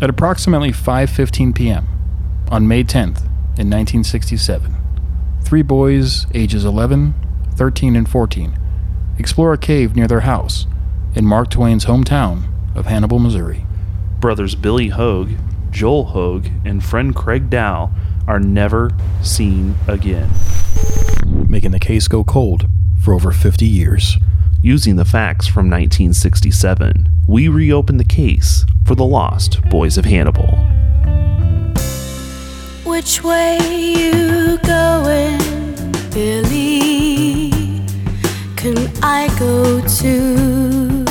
At approximately 5:15 p.m. on May 10th in 1967, three boys ages 11, 13, and 14 explore a cave near their house in Mark Twain's hometown of Hannibal, Missouri. Brothers Billy Hoag, Joel Hoag, and friend Craig Dow are never seen again. making the case go cold for over 50 years. Using the facts from 1967, we reopen the case for the lost boys of Hannibal. Which way you going, Billy? Can I go too?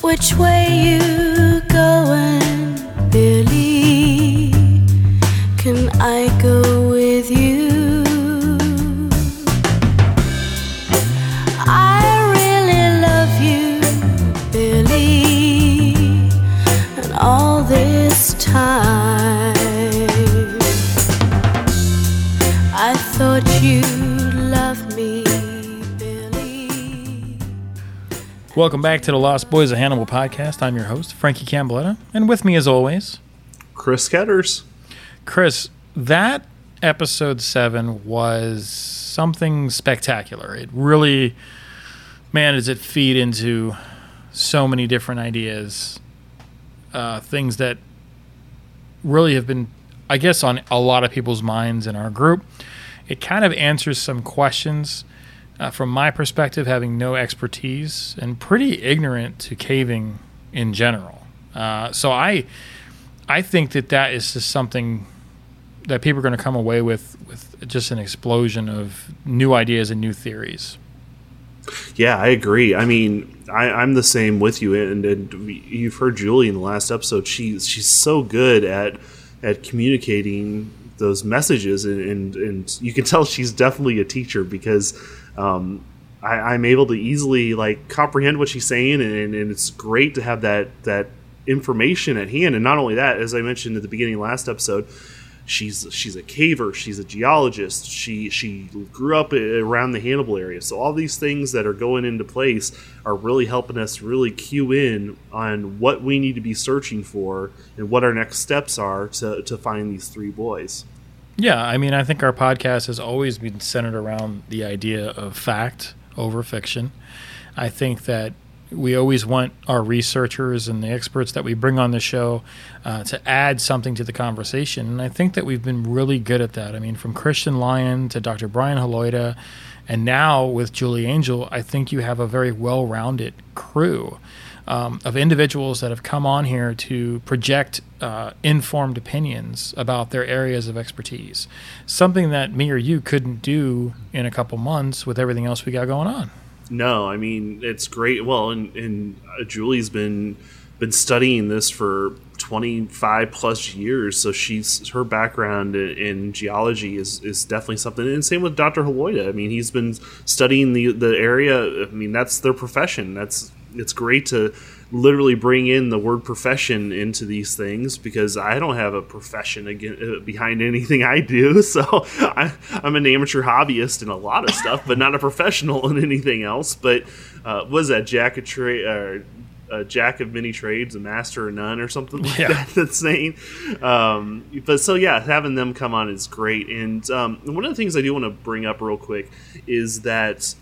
Which way you going, Billy? Can I Welcome back to the Lost Boys of Hannibal podcast. I'm your host, Frankie Camboletta, and with me as always, Chris Ketters. Chris. That episode 7 was something spectacular. It really man, does it feed into so many different ideas, uh, things that really have been, I guess, on a lot of people's minds in our group. It kind of answers some questions uh, from my perspective, having no expertise and pretty ignorant to caving in general. Uh, so I, I think that that is just something that people are going to come away with with just an explosion of new ideas and new theories. Yeah, I agree. I mean, I, I'm the same with you, and, and you've heard Julie in the last episode. She's she's so good at at communicating those messages, and and, and you can tell she's definitely a teacher because um, I, I'm able to easily like comprehend what she's saying, and, and it's great to have that that information at hand. And not only that, as I mentioned at the beginning of last episode, she's she's a caver she's a geologist she she grew up around the hannibal area so all these things that are going into place are really helping us really cue in on what we need to be searching for and what our next steps are to, to find these three boys Yeah, I mean, I think our podcast has always been centered around the idea of fact over fiction. I think that we always want our researchers and the experts that we bring on the show uh, to add something to the conversation. And I think that we've been really good at that. I mean, from Christian Lyon to Dr. Brian Haloida, and now with Julie Angel, I think you have a very well rounded crew um, of individuals that have come on here to project uh, informed opinions about their areas of expertise. Something that me or you couldn't do in a couple months with everything else we got going on. No, I mean it's great. Well, and, and uh, Julie's been been studying this for twenty five plus years, so she's her background in, in geology is is definitely something. And same with Dr. Haloida. I mean, he's been studying the the area. I mean, that's their profession. That's it's great to literally bring in the word profession into these things because I don't have a profession again, uh, behind anything I do. So I, I'm an amateur hobbyist in a lot of stuff, but not a professional in anything else. But uh, was that Jack of trade? A jack of many trades, a master of none, or something like Yeah. that. That's saying. Um, but so yeah, having them come on is great. And um, one of the things I do want to bring up real quick is that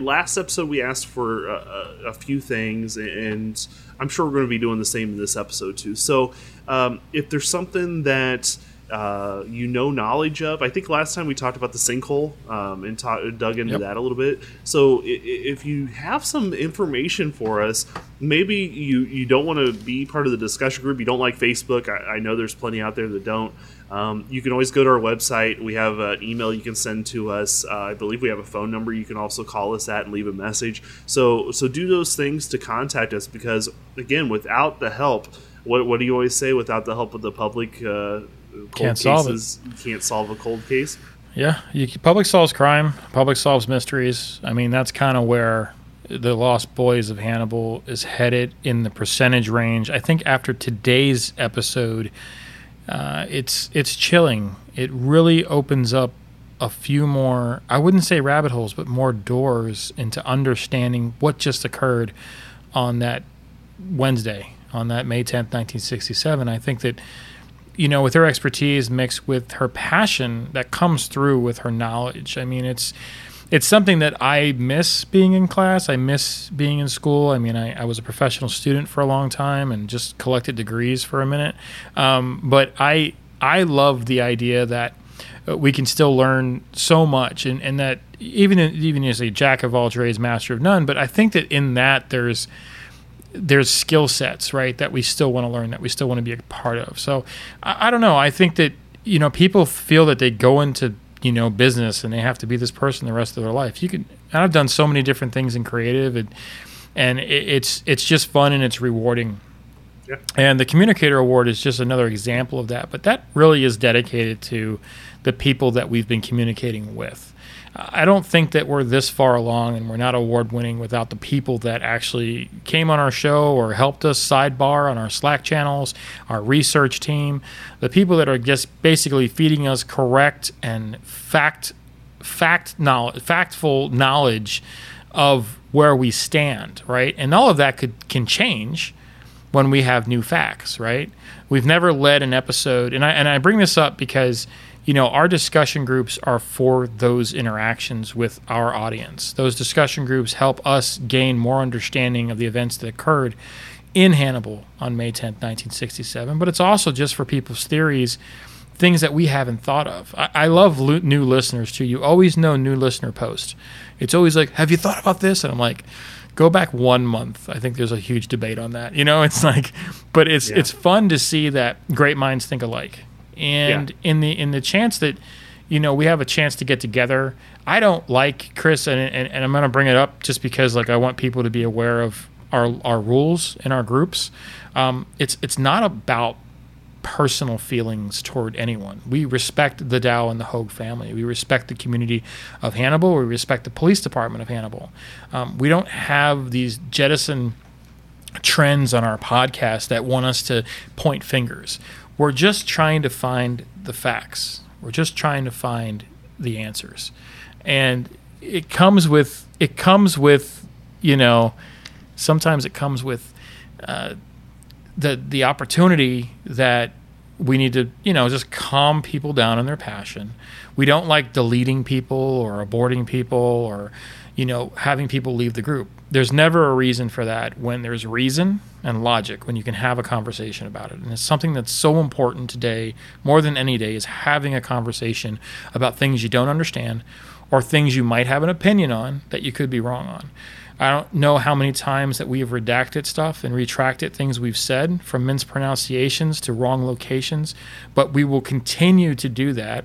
last episode we asked for a, a, a few things, and I'm sure we're going to be doing the same in this episode too. So um, if there's something that uh, you know knowledge of, I think last time we talked about the sinkhole um, and ta- dug into Yep. that a little bit. So if you have some information for us, maybe you you don't want to be part of the discussion group. You don't like Facebook. I, I know there's plenty out there that don't. Um, you can always go to our website. We have an email you can send to us. Uh, I believe we have a phone number you can also call us at and leave a message. So so do those things to contact us because again, without the help, what what do you always say? Without the help of the public, uh, cold Can't solve it. you can't solve a cold case. Yeah, you, public solves crime, public solves mysteries. I mean, that's kind of where the Lost Boys of Hannibal is headed in the percentage range. I think after today's episode, uh, it's it's chilling. It really opens up a few more. I wouldn't say rabbit holes, but more doors into understanding what just occurred on that Wednesday on that May 10th, 1967. I think that, you know, with her expertise mixed with her passion that comes through with her knowledge. I mean, it's it's something that I miss being in class. I miss being in school. I mean, I, I was a professional student for a long time and just collected degrees for a minute. Um, but I I love the idea that uh, we can still learn so much, and, and that even in, even as a jack of all trades, master of none. But I think that in that there's there's skill sets right that we still want to learn, that we still want to be a part of. So I, I don't know. I think that you know people feel that they go into you know business and they have to be this person the rest of their life. You can. I've done so many different things in creative, and and it, it's it's just fun and it's rewarding. Yeah. And the Communicator Award is just another example of that. But that really is dedicated to the people that we've been communicating with. I don't think that we're this far along and we're not award winning without the people that actually came on our show or helped us sidebar on our Slack channels, our research team, the people that are just basically feeding us correct and fact fact knowledge factful knowledge of where we stand, right? And all of that could can change when we have new facts, right? We've never led an episode and I and I bring this up because you know, our discussion groups are for those interactions with our audience. Those discussion groups help us gain more understanding of the events that occurred in Hannibal on May 10th, 1967. But it's also just for people's theories, things that we haven't thought of. I, I love lo- new listeners too. You always know new listener posts. It's always like, "Have you thought about this?" And I'm like, "Go back one month." I think there's a huge debate on that. You know, it's like, but it's Yeah. it's fun to see that great minds think alike and in the in the chance that you know we have a chance to get together i don't like chris and, and, and i'm going to bring it up just because like i want people to be aware of our our rules in our groups. Um, it's it's not about personal feelings toward anyone. We respect the dow and the hoag family. We respect the community of hannibal. We respect the police department of hannibal. Um, we don't have these jettison trends on our podcast that want us to point fingers. We're just trying to find the facts. We're just trying to find the answers. And it comes with it comes with, you know, sometimes it comes with uh, the the opportunity that we need to, you know, just calm people down in their passion. We don't like deleting people or aborting people or, you know, having people leave the group. There's never a reason for that when there's reason and logic, when you can have a conversation about it. And it's something that's so important today, more than any day, is having a conversation about things you don't understand or things you might have an opinion on that you could be wrong on. I don't know how many times that we have redacted stuff and retracted things we've said from mispronunciations to wrong locations, but we will continue to do that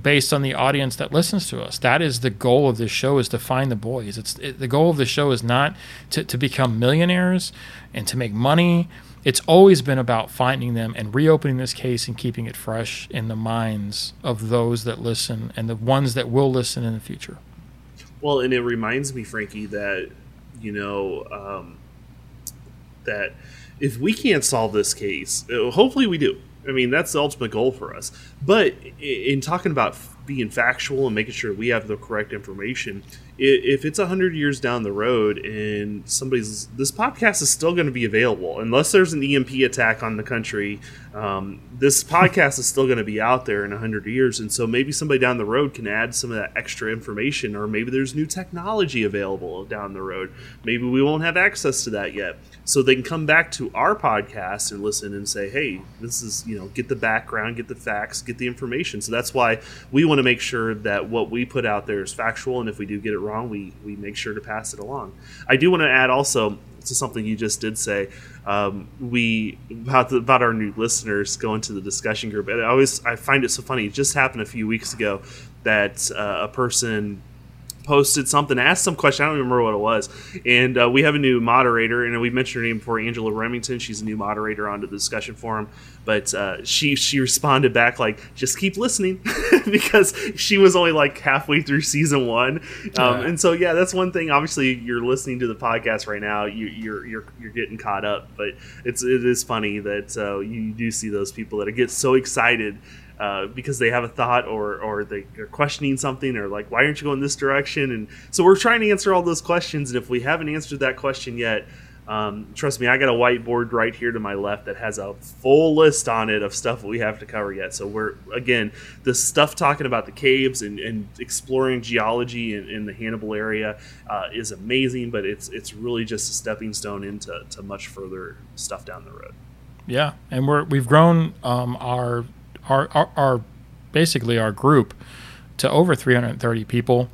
based on the audience that listens to us. That is the goal of this show is to find the boys. It's it, the goal of the show is not to, to become millionaires and to make money. It's always been about finding them and reopening this case and keeping it fresh in the minds of those that listen and the ones that will listen in the future. Well, and it reminds me, Frankie, that you know um, that if we can't solve this case, uh, hopefully we do. I mean, that's the ultimate goal for us. But in talking about being factual and making sure we have the correct information, if it's hundred years down the road and somebody's this podcast is still going to be available unless there's an EMP attack on the country. Um, this podcast is still going to be out there in hundred years, and so maybe somebody down the road can add some of that extra information, or maybe there's new technology available down the road. Maybe we won't have access to that yet, so they can come back to our podcast and listen and say, "Hey, this is you know get the background, get the facts, get the information." So that's why we want to make sure that what we put out there is factual, and if we do get it wrong, we we make sure to pass it along. I do want to add also to something you just did say. Um, we about the, about our new listeners going to the discussion group, and I always I find it so funny. It just happened a few weeks ago that uh, a person posted something, asked some question. I don't remember what it was. And uh, we have a new moderator, and we mentioned her name before, Angela Remington. She's a new moderator on the discussion forum. But uh, she she responded back like, "Just keep listening," because she was only like halfway through season one. Um, Yeah. And so yeah, that's one thing. Obviously, you're listening to the podcast right now. You, you're you're you're getting caught up, but it's it is funny that uh, you do see those people that get so excited uh, because they have a thought or or they are questioning something or like why aren't you going this direction and so we're trying to answer all those questions and if we haven't answered that question yet Um, trust me, I got a whiteboard right here to my left that has a full list on it of stuff we have to cover yet. So we're again the stuff talking about the caves and, and exploring geology in, in the Hannibal area uh, is amazing, but it's it's really just a stepping stone into to much further stuff down the road. Yeah, and we're we've grown um, our, our our our basically our group to over 330 people.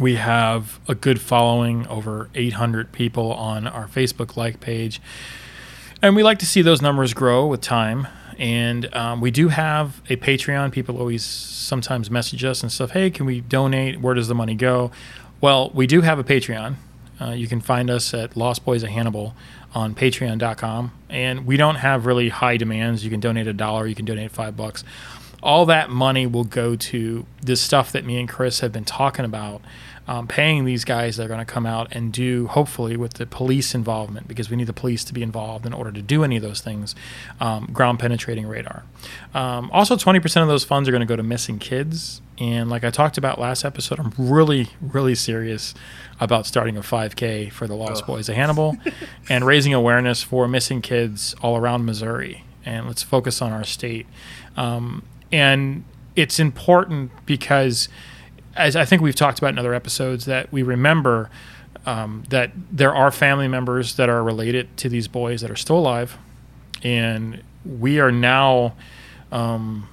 We have a good following, over 800 people on our Facebook like page, and we like to see those numbers grow with time. And um, we do have a Patreon. People always sometimes message us and stuff. Hey, can we donate? Where does the money go? Well, we do have a Patreon. Uh, you can find us at Lost Boys of Hannibal on patreon.com. And we don't have really high demands. You can donate a dollar, you can donate five bucks. All that money will go to the stuff that me and Chris have been talking about, um, paying these guys that are going to come out and do, hopefully, with the police involvement, because we need the police to be involved in order to do any of those things, um, ground penetrating radar. Um, also, 20% of those funds are going to go to missing kids. And like I talked about last episode, I'm really, really serious about starting a 5K for the Lost Boys of Hannibal and raising awareness for missing kids all around Missouri. And let's focus on our state. Um, and it's important because, as I think we've talked about in other episodes, that we remember um, that there are family members that are related to these boys that are still alive. And we are now. Um,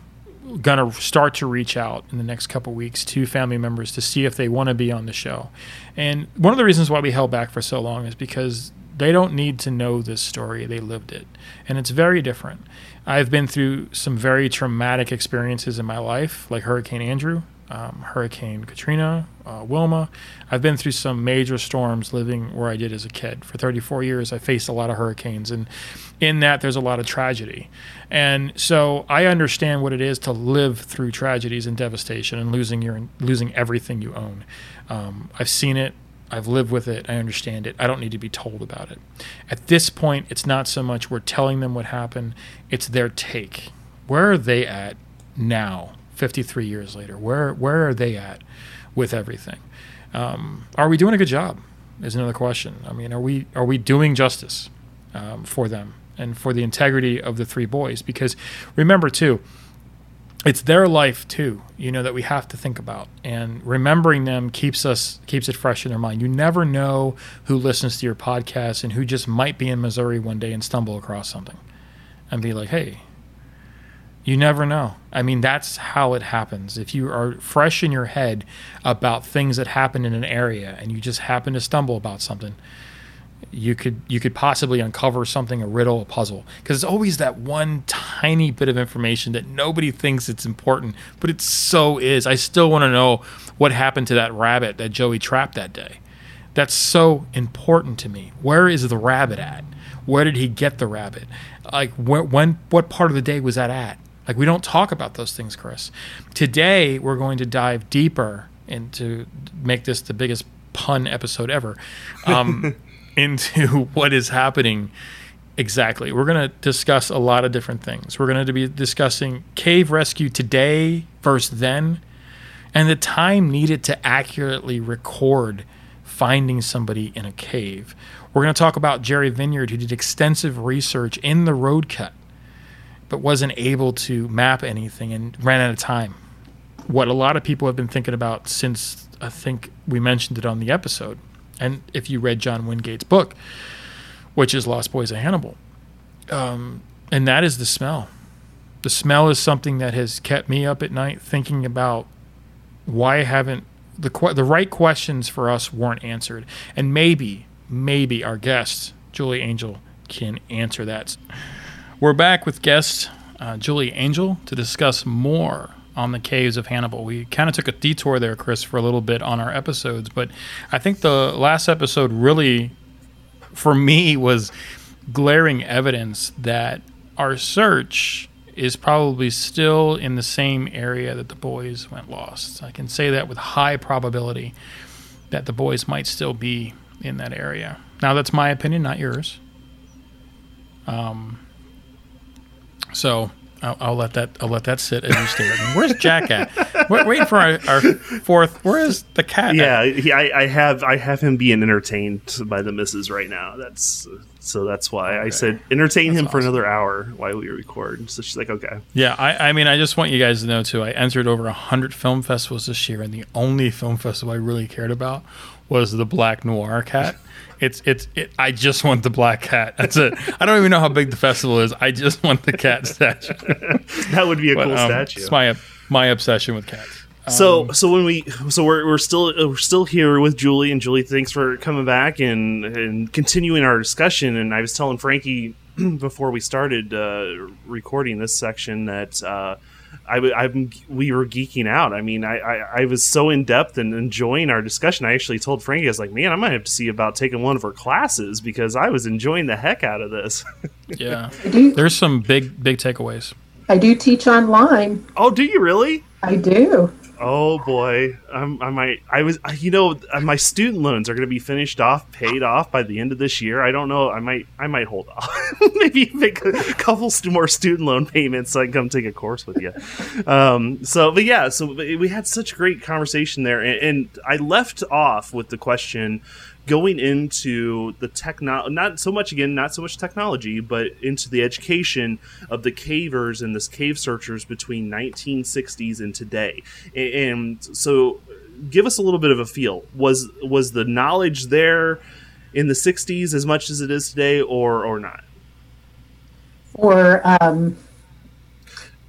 going to start to reach out in the next couple weeks to family members to see if they want to be on the show. And one of the reasons why we held back for so long is because they don't need to know this story, they lived it. And it's very different. I've been through some very traumatic experiences in my life, like Hurricane Andrew, um, Hurricane Katrina, uh, Wilma. I've been through some major storms living where I did as a kid. For 34 years, I faced a lot of hurricanes, and in that, there's a lot of tragedy. And so I understand what it is to live through tragedies and devastation and losing your losing everything you own. Um, I've seen it. I've lived with it. I understand it. I don't need to be told about it. At this point, it's not so much we're telling them what happened, it's their take. Where are they at now, 53 years later? Where, where are they at with everything? Um, are we doing a good job? Is another question. I mean, are we are we doing justice um, for them and for the integrity of the three boys? Because remember too, it's their life too, you know, that we have to think about. And remembering them keeps us keeps it fresh in their mind. You never know who listens to your podcast and who just might be in Missouri one day and stumble across something and be like, "Hey, you never know." I mean, that's how it happens. If you are fresh in your head about things that happen in an area and you just happen to stumble about something, you could you could possibly uncover something a riddle a puzzle. Because it's always that one tiny bit of information that nobody thinks it's important but it so is. I still want to know what happened to that rabbit that joey trapped that day. That's so important to me. Where is the rabbit at? Where did he get the rabbit? Like wh- when what part of the day was that at like we don't talk about those things chris today we're going to dive deeper into make this the biggest pun episode ever um, into what is happening exactly. We're going to discuss a lot of different things. We're going to be discussing cave rescue today versus then, and the time needed to accurately record finding somebody in a cave. We're going to talk about Jerry Vineyard, who did extensive research in the road cut, but wasn't able to map anything and ran out of time. What a lot of people have been thinking about since I think we mentioned it on the episode and if you read John Wingate's book, which is Lost Boys of Hannibal, um, and that is the smell. The smell is something that has kept me up at night thinking about why haven't the the right questions for us weren't answered, and maybe maybe our guest Julie Angel can answer that. We're back with guest uh, Julie Angel to discuss more on the caves of Hannibal. We kind of took a detour there, Chris, for a little bit on our episodes, but I think the last episode really, for me, was glaring evidence that our search is probably still in the same area that the boys went lost. I can say that with high probability that the boys might still be in that area. Now, that's my opinion, not yours. Um, so I'll, I'll let that I'll let that sit as you stare. Where's Jack at? We're waiting for our, our fourth. Where is the cat? at? Yeah, he, I, I have I have him being entertained by the missus right now. That's so that's why I said entertain him for another hour while we record. So she's like, okay, Yeah, I, I mean, I just want you guys to know too. I entered over hundred film festivals this year, and the only film festival I really cared about was the Black Noir Cat. It's it's it, I just want the black cat. That's it. I don't even know how big the festival is. I just want the cat statue. that would be a But, cool um, statue. It's my my obsession with cats. So so when we so we're, we're still uh, we're still here with Julie and Julie thanks for coming back and and continuing our discussion and I was telling Frankie before we started uh, recording this section that uh, I, w- I'm we were geeking out. I mean I, I, I was so in depth and enjoying our discussion. I actually told Frankie I was like, man, I might have to see about taking one of her classes because I was enjoying the heck out of this. Yeah, do. there's some big big takeaways. I do teach online. oh, do you really? I do. Oh boy, I'm, I might. I was, you know, uh, my student loans are going to be finished off, paid off by the end of this year. I don't know. I might, I might hold off. Maybe make a couple more student loan payments so I can come take a course with you. Um, so, but yeah, so we had such great conversation there, and, and I left off with the question going into the techno not so much again not so much technology but into the education of the cavers and this cave searchers between 1960s and today. And so give us a little bit of a feel. Was was the knowledge there in the 60s as much as it is today or or not? For um,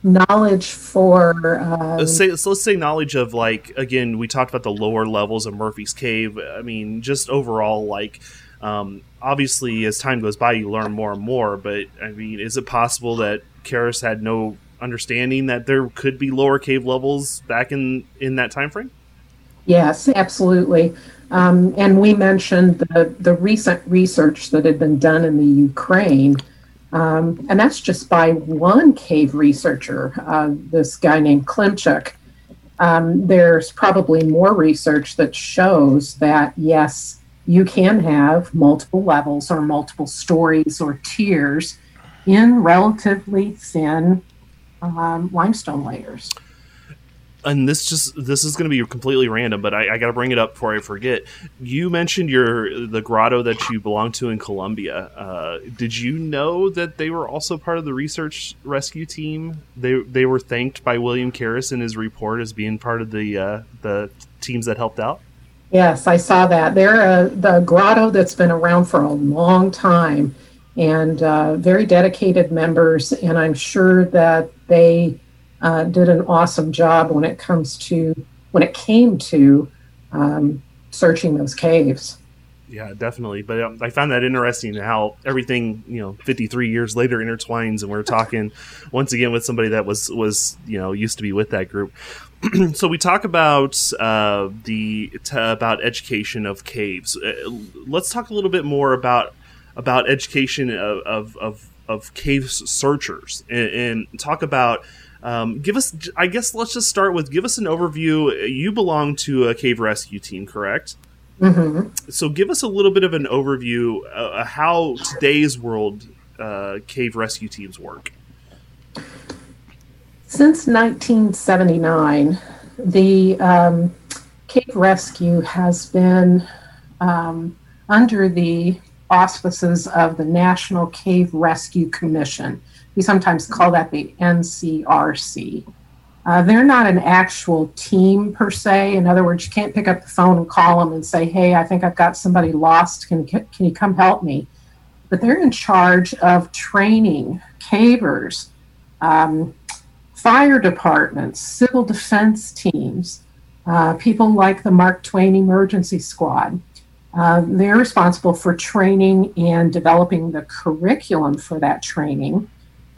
knowledge for um, let's say so let's say knowledge of like again we talked about the lower levels of Murphy's Cave. I mean, just overall like um, obviously as time goes by you learn more and more. But I mean, is it possible that Karras had no understanding that there could be lower cave levels back in in that time frame? Yes, absolutely. Um, and we mentioned the, the recent research that had been done in the Ukraine. Um, and that's just by one cave researcher, uh, this guy named Klimchouk. Um, there's probably more research that shows that, yes, you can have multiple levels or multiple stories or tiers in relatively thin um, limestone layers. And this just this is going to be completely random, but I, I got to bring it up before I forget. You mentioned your the grotto that you belong to in Columbia. Uh, did you know that they were also part of the research rescue team? They they were thanked by William Karras in his report as being part of the uh, the teams that helped out. Yes, I saw that. They're uh, the grotto that's been around for a long time and uh, very dedicated members. And I'm sure that they uh, did an awesome job when it comes to when it came to um, searching those caves. Yeah, definitely. But um, I found that interesting how everything, you know, 53 years later intertwines, and we're talking once again with somebody that was was you know used to be with that group. so we talk about uh, the t- about education of caves. Uh, let's talk a little bit more about about education of of, of, of cave searchers and, and talk about. Um, give us, I guess, let's just start with give us an overview. You belong to a cave rescue team, correct? hmm so give us a little bit of an overview uh, how today's world uh, cave rescue teams work Since 1979, the um, Cave Rescue has been um, under the auspices of the National Cave Rescue Commission. We sometimes call that the NCRC. Uh, they're not an actual team per se. In other words, you can't pick up the phone and call them and say, "Hey, I think I've got somebody lost. Can can you come help me?" But they're in charge of training cavers, um, fire departments, civil defense teams, uh, people like the Mark Twain Emergency Squad. Uh, they're responsible for training and developing the curriculum for that training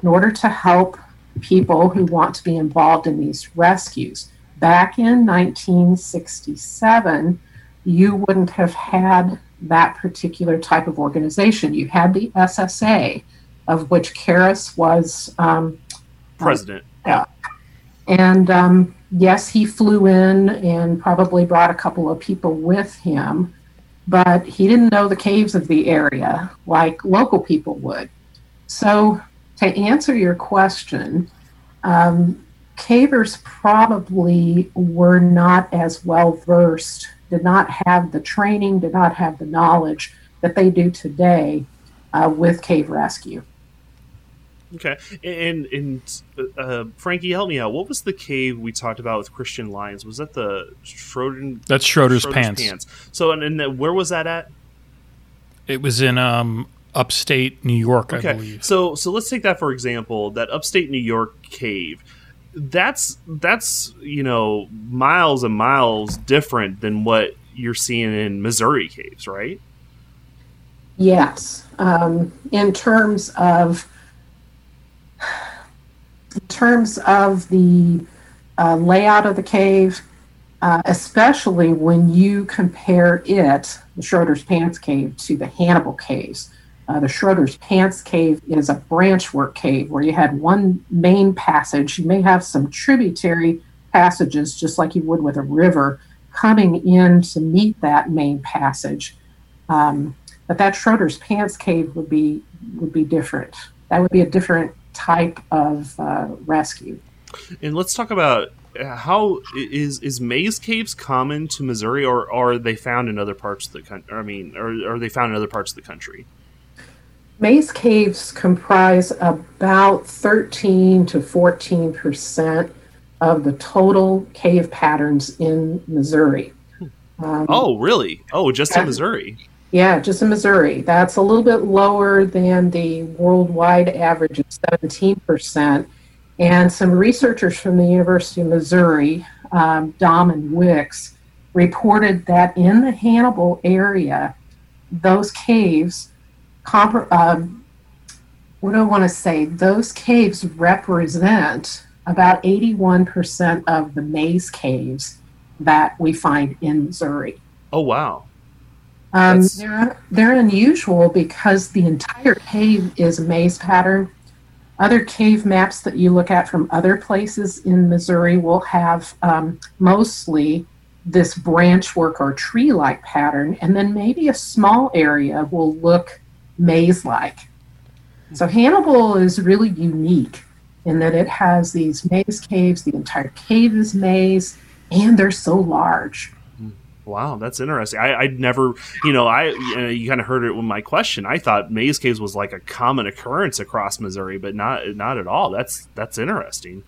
in order to help people who want to be involved in these rescues. Back in 1967, you wouldn't have had that particular type of organization. You had the SSA, of which Karras was um, president and um, yes, he flew in and probably brought a couple of people with him, but he didn't know the caves of the area like local people would. So, to answer your question, um, cavers probably were not as well versed, did not have the training, did not have the knowledge that they do today uh, with cave rescue. Okay, and and uh, Frankie, help me out. What was the cave we talked about with Christian Lyons? Was that the Schroeder? That's Schroeder's, Schroeder's pants. pants. So, and, and where was that at? It was in um, upstate New York, okay. I believe. So, so let's take that for example. That upstate New York cave. That's that's you know miles and miles different than what you're seeing in Missouri caves, right? Yes, um, in terms of in terms of the uh, layout of the cave, uh, especially when you compare it, the Schroeder's Pants Cave, to the Hannibal Caves. Uh, the Schroeder's Pants Cave is a branchwork cave where you had one main passage. You may have some tributary passages, just like you would with a river, coming in to meet that main passage. Um, but that Schroeder's Pants Cave would be would be different. That would be a different type of uh, rescue. And let's talk about uh, how is is maze caves common to Missouri, or, are they found in other parts of the country? I mean, or are they found in other parts of the country? Maze caves comprise about 13 to 14 percent of the total cave patterns in Missouri. Um, oh, really? Oh, just in Missouri? Yeah, just in Missouri. That's a little bit lower than the worldwide average of 17%. And some researchers from the University of Missouri, um, Dom and Wicks, reported that in the Hannibal area, those caves, um, what do I want to say? Those caves represent about 81% of the maze caves that we find in Missouri. Oh, wow. Um, they're, they're unusual because the entire cave is a maze pattern. Other cave maps that you look at from other places in Missouri will have um, mostly this branch work or tree like pattern, and then maybe a small area will look maze like. So Hannibal is really unique in that it has these maze caves, the entire cave is maze, and they're so large. Wow, that's interesting. I, would never, you know, I you, you kind of heard it with my question. I thought maze caves was like a common occurrence across Missouri, but not not at all. That's that's interesting.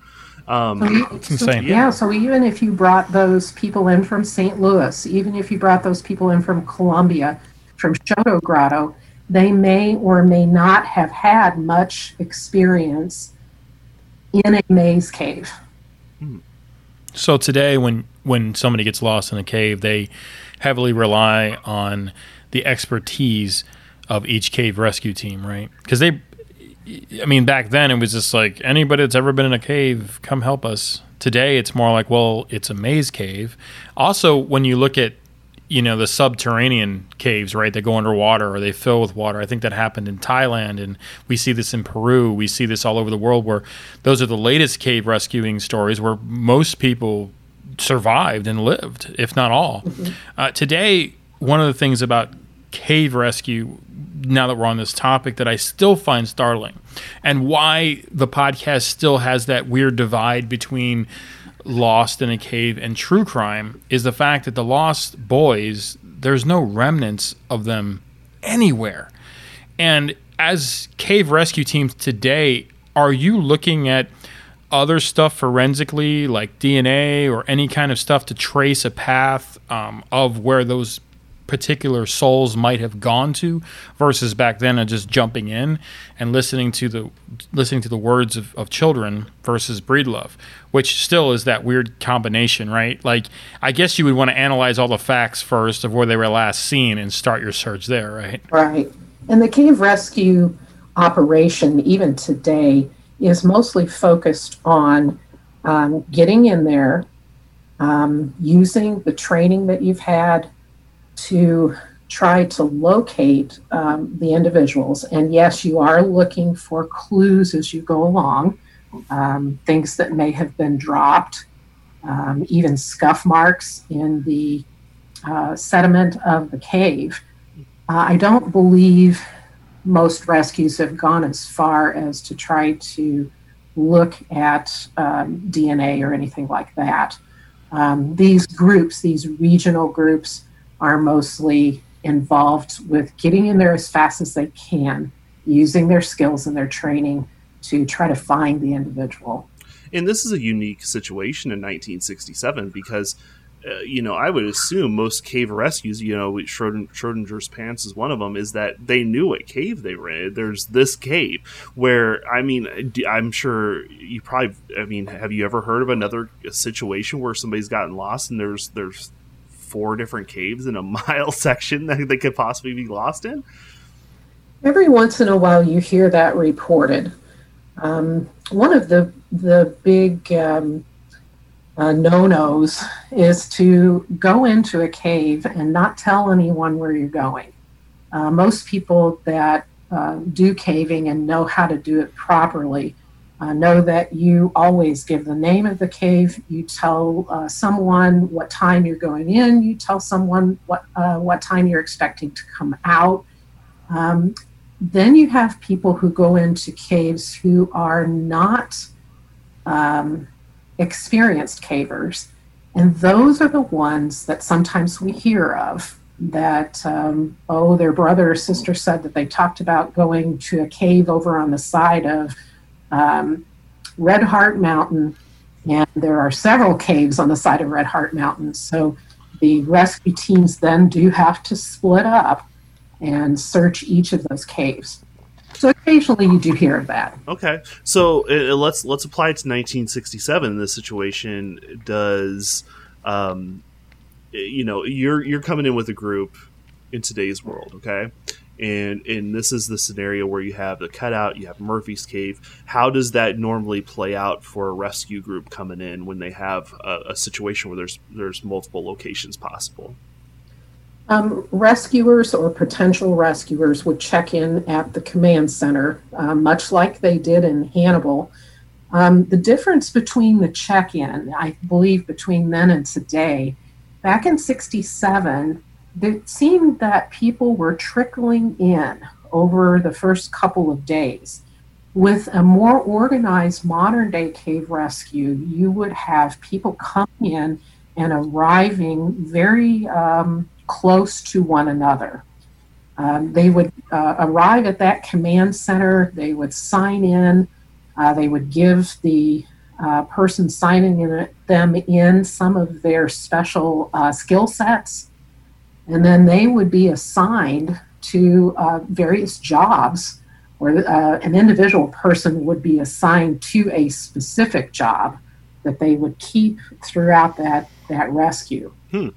Um, so, so, yeah. So even if you brought those people in from St. Louis, even if you brought those people in from Columbia, from Chouteau Grotto, they may or may not have had much experience in a maze cave. Hmm. So today, when when somebody gets lost in a cave, they heavily rely on the expertise of each cave rescue team, right? Because they, I mean, back then it was just like anybody that's ever been in a cave, come help us. Today it's more like, well, it's a maze cave. Also, when you look at you know the subterranean caves right they go underwater or they fill with water. I think that happened in thailand and we see this in peru. We see this all over the world where those are the latest cave rescuing stories where most people survived and lived if not all. Mm-hmm. uh, today one of the things about cave rescue now that we're on this topic that i still find startling and why the podcast still has that weird divide between Lost in a Cave and True Crime is the fact that the Lost Boys, there's no remnants of them anywhere. And as cave rescue teams today, are you looking at other stuff forensically, like DNA or any kind of stuff to trace a path um, of where those particular souls might have gone to versus back then and just jumping in and listening to the listening to the words of, of children versus Breedlove which still is that weird combination right? Like i guess you would want to analyze all the facts first of where they were last seen and start your search there right? Right. And the cave rescue operation even today is mostly focused on um, getting in there um, using the training that you've had to try to locate um, the individuals. And yes, you are looking for clues as you go along, um, things that may have been dropped, um, even scuff marks in the uh, sediment of the cave. Uh, I don't believe most rescues have gone as far as to try to look at um, DNA or anything like that. Um, these groups, these regional groups, are mostly involved with getting in there as fast as they can, using their skills and their training to try to find the individual. And this is a unique situation in 1967 because, uh, you know, I would assume most cave rescues, you know, Schrodinger's pants is one of them, is that they knew what cave they were in. There's this cave where, I mean, I'm sure you probably, I mean, have you ever heard of another situation where somebody's gotten lost and there's there's four different caves in a mile section that they could possibly be lost in? Every once in a while, you hear that reported. Um, one of the the big um, uh, no-nos is to go into a cave and not tell anyone where you're going. Uh, most people that uh, do caving and know how to do it properly uh, know that you always give the name of the cave. You tell uh, someone what time you're going in. You tell someone what uh, what time you're expecting to come out. Um, then you have people who go into caves who are not um, experienced cavers, and those are the ones that sometimes we hear of. That um, oh, their brother or sister said that they talked about going to a cave over on the side of um, Red Heart Mountain, and there are several caves on the side of Red Heart Mountain. So the rescue teams then do have to split up and search each of those caves. So occasionally you do hear of that. Okay, so uh, let's let's apply it to 1967. In this situation, does um, you know you're you're coming in with a group in today's world, okay? And and this is the scenario where you have the cutout, you have Murphy's Cave. How does that normally play out for a rescue group coming in when they have a, a situation where there's there's multiple locations possible? Um, rescuers or potential rescuers would check in at the command center, uh, much like they did in Hannibal. Um, the difference between the check in, I believe, between then and today, back in 67, it seemed that people were trickling in over the first couple of days. With a more organized modern day cave rescue, you would have people coming in and arriving very um, close to one another. Um, they would uh, arrive at that command center, they would sign in, uh, they would give the uh, person signing in, them in some of their special uh, skill sets and then they would be assigned to uh, various jobs where uh, an individual person would be assigned to a specific job that they would keep throughout that that rescue. Hmm.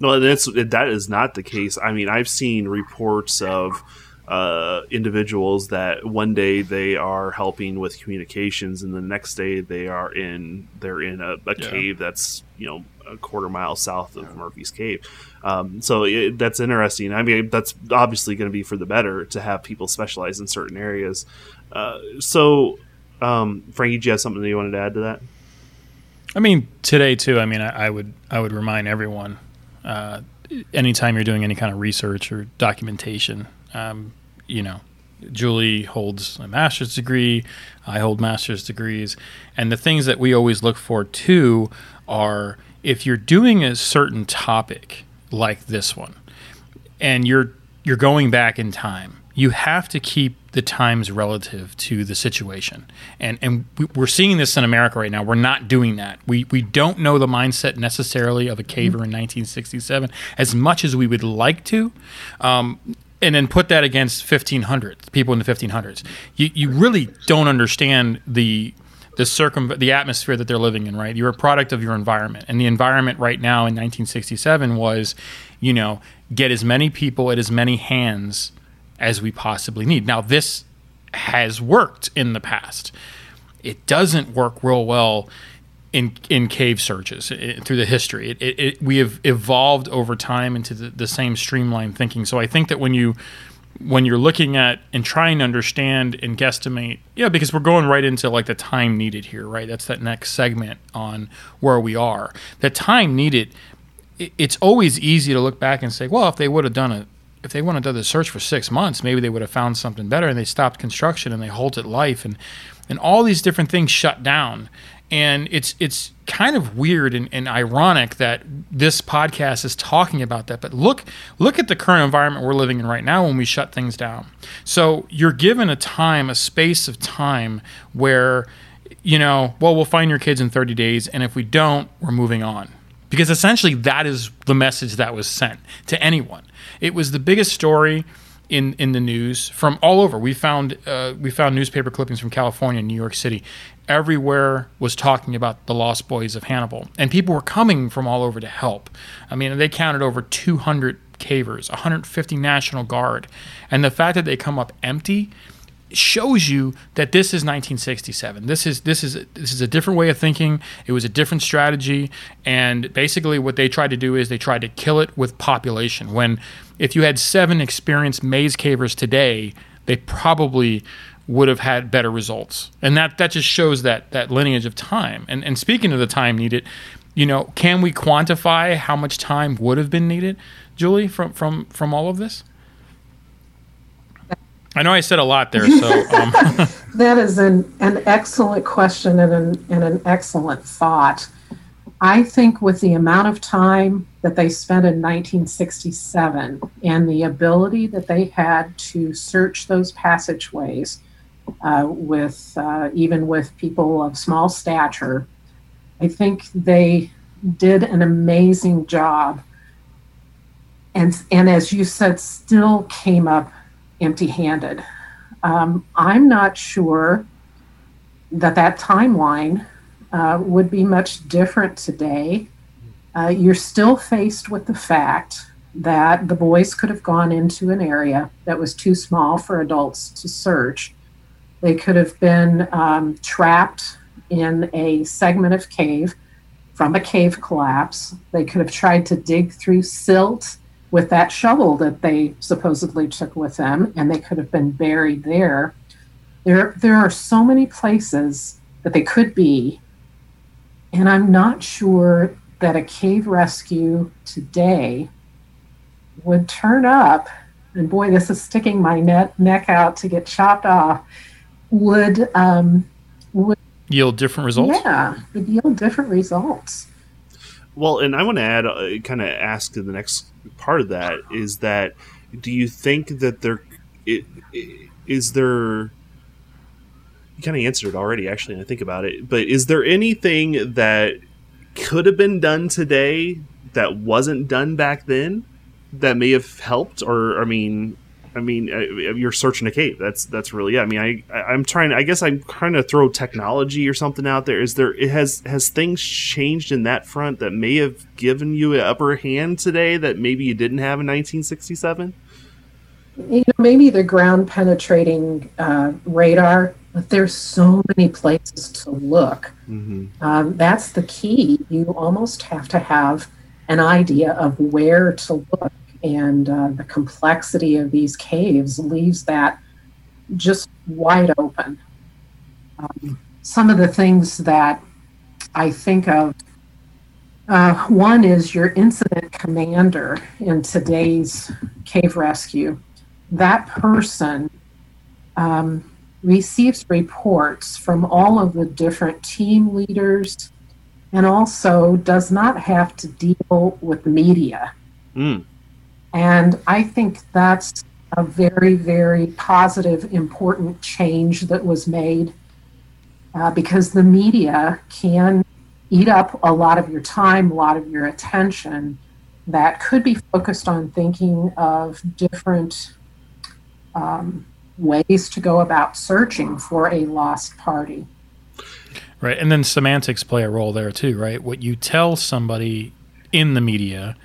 No, that's that is not the case. I mean, I've seen reports of uh, individuals that one day they are helping with communications, and the next day they are in they're in a, a yeah. cave that's you know a quarter mile south of yeah. Murphy's Cave. Um, so it, that's interesting. I mean, that's obviously going to be for the better to have people specialize in certain areas. Uh, so, um, Frankie, do you have something that you wanted to add to that? I mean, today too. I mean, I, I would I would remind everyone, uh, anytime you're doing any kind of research or documentation, um, you know, Julie holds a master's degree, I hold master's degrees, and the things that we always look for too are if you're doing a certain topic like this one and you're you're going back in time, you have to keep the times relative to the situation. And and we're seeing this in America right now. We're not doing that. We we don't know the mindset necessarily of a caver in 1967 as much as we would like to. Um, and then put that against 1500 people in the 1500s. You you really don't understand the the circum the atmosphere that they're living in, right? You're a product of your environment, and the environment right now in 1967 was, you know, get as many people at as many hands as we possibly need. Now this has worked in the past. It doesn't work real well in in cave searches it, through the history. It, it, we have evolved over time into the, the same streamlined thinking. So I think that when you when you're looking at and trying to understand and guesstimate, yeah, because we're going right into like the time needed here, right? That's that next segment on where we are. The time needed, it's always easy to look back and say, well, if they would have done it if they wanted to do the search for six months, maybe they would have found something better. And they stopped construction and they halted life, and and all these different things shut down. And it's it's kind of weird and, and ironic that this podcast is talking about that. But look look at the current environment we're living in right now when we shut things down. So you're given a time, a space of time where you know, well, we'll find your kids in 30 days, and if we don't, we're moving on. Because essentially, that is the message that was sent to anyone. It was the biggest story in in the news from all over. We found uh, we found newspaper clippings from California, and New York City. Everywhere was talking about the Lost Boys of Hannibal, and people were coming from all over to help. I mean, they counted over 200 cavers, 150 National Guard, and the fact that they come up empty shows you that this is 1967. This is this is this is a different way of thinking. It was a different strategy, and basically what they tried to do is they tried to kill it with population. When if you had seven experienced maze cavers today, they probably would have had better results. And that that just shows that that lineage of time. And and speaking of the time needed, you know, can we quantify how much time would have been needed, Julie, from from from all of this? I know I said a lot there, so um. that is an, an excellent question and an, and an excellent thought. I think with the amount of time that they spent in 1967 and the ability that they had to search those passageways uh, with uh, even with people of small stature, I think they did an amazing job. And, and as you said, still came up empty handed. Um, I'm not sure that that timeline uh, would be much different today. Uh, you're still faced with the fact that the boys could have gone into an area that was too small for adults to search. They could have been um, trapped in a segment of cave from a cave collapse. They could have tried to dig through silt with that shovel that they supposedly took with them, and they could have been buried there. There, there are so many places that they could be, and I'm not sure that a cave rescue today would turn up. And boy, this is sticking my net, neck out to get chopped off. Would um, would yield different results? Yeah, would yield different results. Well, and I want to add, uh, kind of ask in the next part of that is that do you think that there it, it, is there you kind of answered it already actually and i think about it but is there anything that could have been done today that wasn't done back then that may have helped or i mean I mean, uh, you're searching a cave. That's that's really yeah. I mean, I, I am trying. I guess I'm trying to throw technology or something out there. Is there? It has has things changed in that front that may have given you an upper hand today that maybe you didn't have in 1967. You know, maybe the ground penetrating uh, radar, but there's so many places to look. Mm-hmm. Um, that's the key. You almost have to have an idea of where to look and uh, the complexity of these caves leaves that just wide open. Um, some of the things that I think of uh, one is your incident commander in today's cave rescue. That person um, receives reports from all of the different team leaders and also does not have to deal with media. Mm. And I think that's a very, very positive, important change that was made uh, because the media can eat up a lot of your time, a lot of your attention that could be focused on thinking of different um, ways to go about searching for a lost party. Right. And then semantics play a role there too, right? What you tell somebody in the media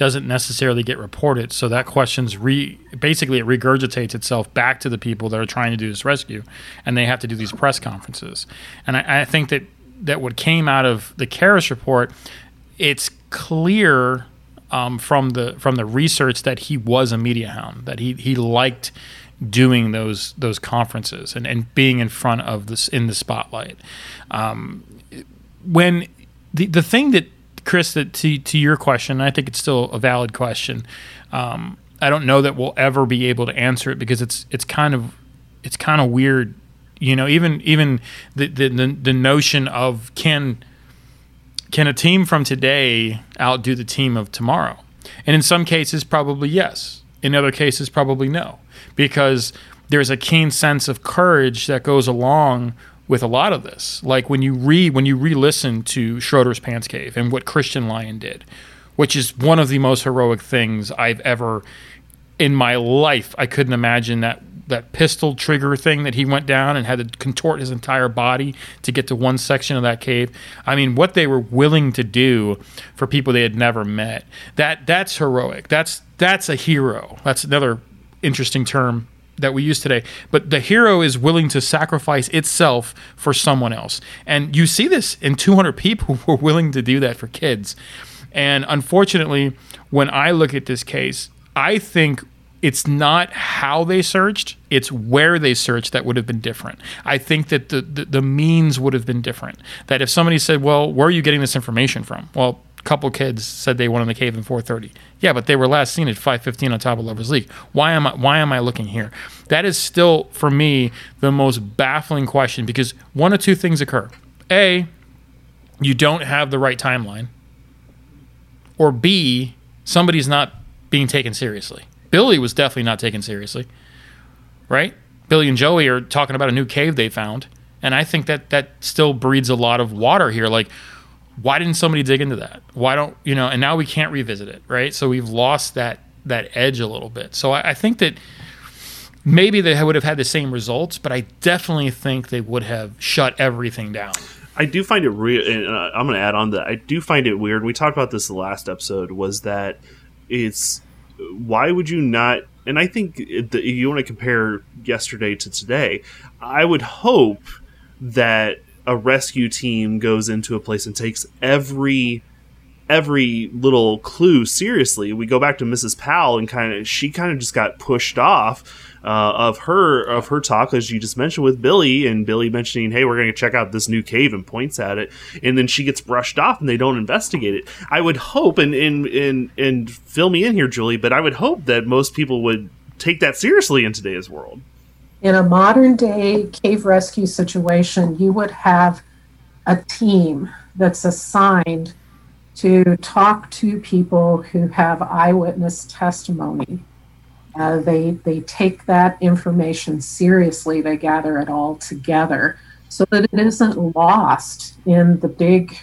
doesn't necessarily get reported. So that question's re basically it regurgitates itself back to the people that are trying to do this rescue, and they have to do these press conferences. And I, I think that that what came out of the Karras report, it's clear um, from the from the research that he was a media hound, that he he liked doing those those conferences and, and being in front of this in the spotlight. Um, when the the thing that Chris, to to your question, I think it's still a valid question. Um, I don't know that we'll ever be able to answer it because it's it's kind of it's kind of weird, you know. Even even the the the, the notion of can can a team from today outdo the team of tomorrow? And in some cases, probably yes. In other cases, probably no, because there's a keen sense of courage that goes along with a lot of this. Like when you read, when you re-listen to Schroeder's Pants Cave and what Christian Lyon did, which is one of the most heroic things I've ever in my life. I couldn't imagine that that pistol trigger thing that he went down and had to contort his entire body to get to one section of that cave. I mean, what they were willing to do for people they had never met. That that's heroic. That's that's a hero. That's another interesting term that we use today. But the hero is willing to sacrifice itself for someone else. And you see this in 200 people who are willing to do that for kids. And unfortunately, when I look at this case, I think it's not how they searched, it's where they searched that would have been different. I think that the, the, the means would have been different. That if somebody said, Well, where are you getting this information from? Well, couple kids said they went in the cave in 4:30. Yeah, but they were last seen at 5:15 on top of Lovers Leap. Why am I why am I looking here? That is still for me the most baffling question because one of two things occur. A, you don't have the right timeline. Or B, somebody's not being taken seriously. Billy was definitely not taken seriously, right? Billy and Joey are talking about a new cave they found, and I think that that still breeds a lot of water here. Like, why didn't somebody dig into that? Why don't you know? And now we can't revisit it, right? So we've lost that that edge a little bit. So I, I think that maybe they would have had the same results, but I definitely think they would have shut everything down. I do find it real. And uh, I'm going to add on that. I do find it weird. We talked about this the last episode. Was that it's why would you not? And I think the, you want to compare yesterday to today. I would hope that a rescue team goes into a place and takes every every little clue seriously. We go back to Mrs. Powell and kind of she kind of just got pushed off uh, of her of her talk as you just mentioned with Billy and Billy mentioning, "Hey, we're going to check out this new cave," and points at it, and then she gets brushed off and they don't investigate it. I would hope and and and and fill me in here, Julie, but I would hope that most people would take that seriously in today's world. In a modern day cave rescue situation, you would have a team that's assigned to talk to people who have eyewitness testimony uh, they they take that information seriously. They gather it all together so that it isn't lost in the big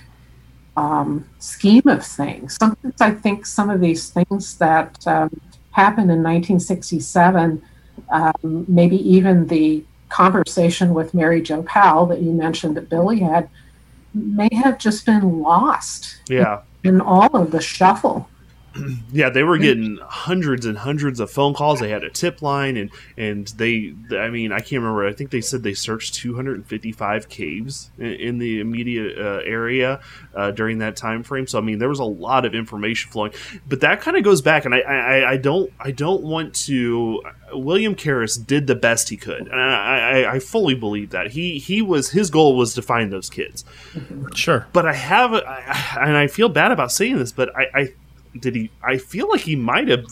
um, scheme of things. Sometimes I think some of these things that um, happened in 1967, um, maybe even the conversation with Mary Jo Powell that you mentioned that Billy had, may have just been lost. Yeah. In, in all of the shuffle yeah, they were getting hundreds and hundreds of phone calls. They had a tip line, and and they, I mean, I can't remember. I think they said they searched 255 caves in, in the immediate uh, area uh, during that time frame. So I mean, there was a lot of information flowing. But that kind of goes back, and I, I, I don't, I don't want to. William Karras did the best he could, and I, I, I fully believe that he he was his goal was to find those kids. Sure, but I have, I, and I feel bad about saying this, but I, I did he? I feel like he might have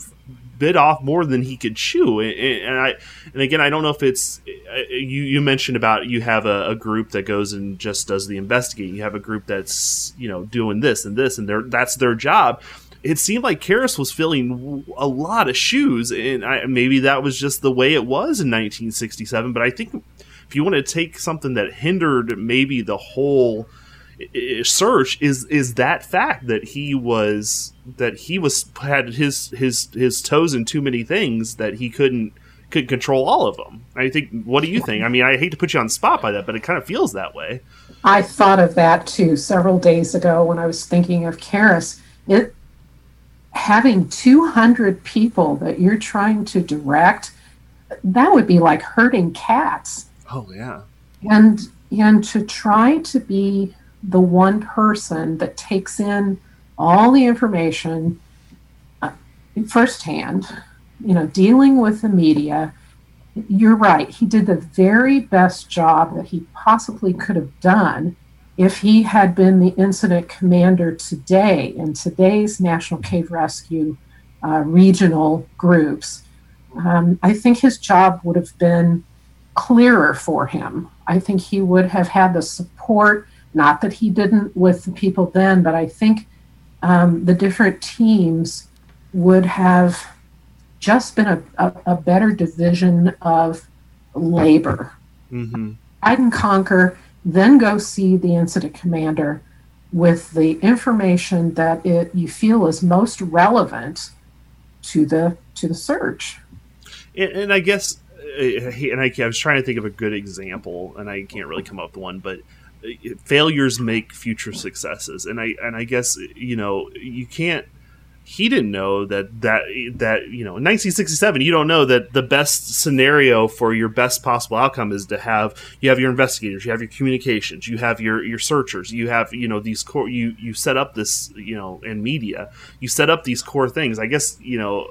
bit off more than he could chew. And, I, and again, I don't know if it's uh, you. You mentioned about you have a, a, group that goes and just does the investigating. You have a group that's you know doing this and this, and that's their job. It seemed like Karras was filling a lot of shoes, and I, maybe that was just the way it was in 1967. But I think if you want to take something that hindered maybe the whole search is is that fact that he was that he was had his his his toes in too many things that he couldn't could control all of them. I think. What do you think? I mean, I hate to put you on spot by that, but it kind of feels that way. I thought of that too several days ago when I was thinking of Karras. It having 200 people that you're trying to direct, that would be like herding cats. Oh yeah. And and to try to be the one person that takes in all the information uh, firsthand, you know, dealing with the media. You're right. He did the very best job that he possibly could have done if he had been the incident commander today in today's National Cave Rescue uh, regional groups. Um, I think his job would have been clearer for him. I think he would have had the support, not that he didn't with the people then, but I think um, the different teams would have just been a, a, a better division of labor. Mm-hmm. Fight and conquer, then go see the incident commander with the information that it you feel is most relevant to the to the search. And, and I guess, uh, and I, I was trying to think of a good example, and I can't really come up with one, but failures make future successes, and I and I guess you know you can't he didn't know that that that you know in 1967 you don't know that the best scenario for your best possible outcome is to have you have your investigators you have your communications you have your your searchers you have you know these core you you set up this you know in media you set up these core things. I guess you know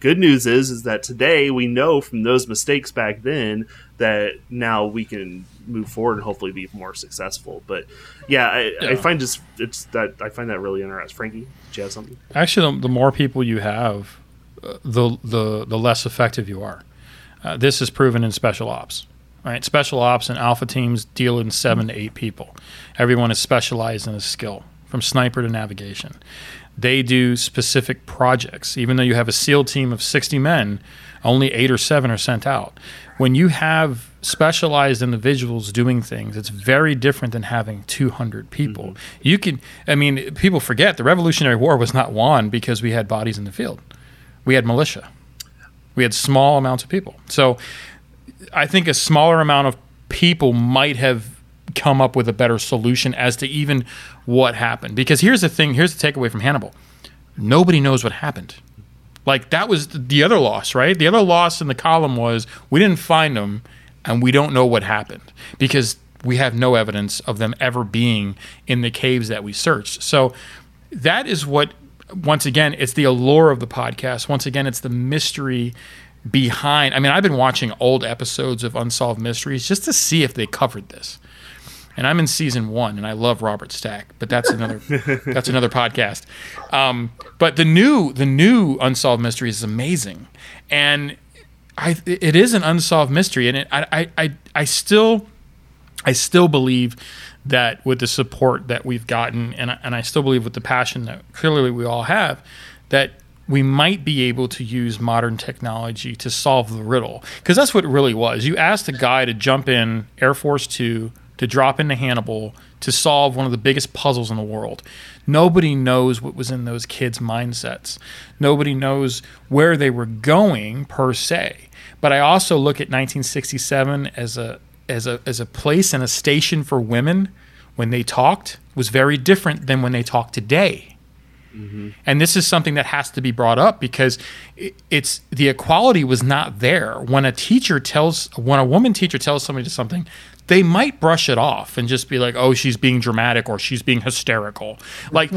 good news is is that today we know from those mistakes back then that now we can move forward and hopefully be more successful. But yeah, I, Yeah. I find just it's that I find that really interesting. Frankie, do you have something? Actually, the, the more people you have, uh, the the the less effective you are. Uh, this is proven in special ops. Right, special ops and alpha teams deal in seven to eight people. Everyone is specialized in a skill, from sniper to navigation. They do specific projects. Even though you have a SEAL team of 60 men, only eight or seven are sent out. When you have specialized individuals doing things, it's very different than having 200 people. Mm-hmm. You can, I mean, people forget the Revolutionary War was not won because we had bodies in the field. We had militia. We had small amounts of people. So I think a smaller amount of people might have come up with a better solution as to even what happened. Because here's the thing here's the takeaway from Hannibal nobody knows what happened. Like that was the other loss, right? The other loss in the column was we didn't find them and we don't know what happened because we have no evidence of them ever being in the caves that we searched. So that is what once again it's the allure of the podcast. Once again it's the mystery behind. I mean, I've been watching old episodes of Unsolved Mysteries just to see if they covered this. And I'm in season one, and I love Robert Stack, but that's another that's another podcast. Um, but the new the new Unsolved Mysteries is amazing, and I it is an unsolved mystery, and it, I, I I I still I still believe that with the support that we've gotten, and I, and I still believe with the passion that clearly we all have, that we might be able to use modern technology to solve the riddle. Because that's what it really was. You asked a guy to jump in Air Force Two to drop into Hannibal to solve one of the biggest puzzles in the world. Nobody knows what was in those kids' mindsets. Nobody knows where they were going per se. But I also look at 1967 as a as a as a place and a station for women when they talked was very different than when they talk today. Mm-hmm. And this is something that has to be brought up because it's the equality was not there. When a teacher tells, when a woman teacher tells somebody to something, they might brush it off and just be like, "Oh, she's being dramatic or she's being hysterical." Like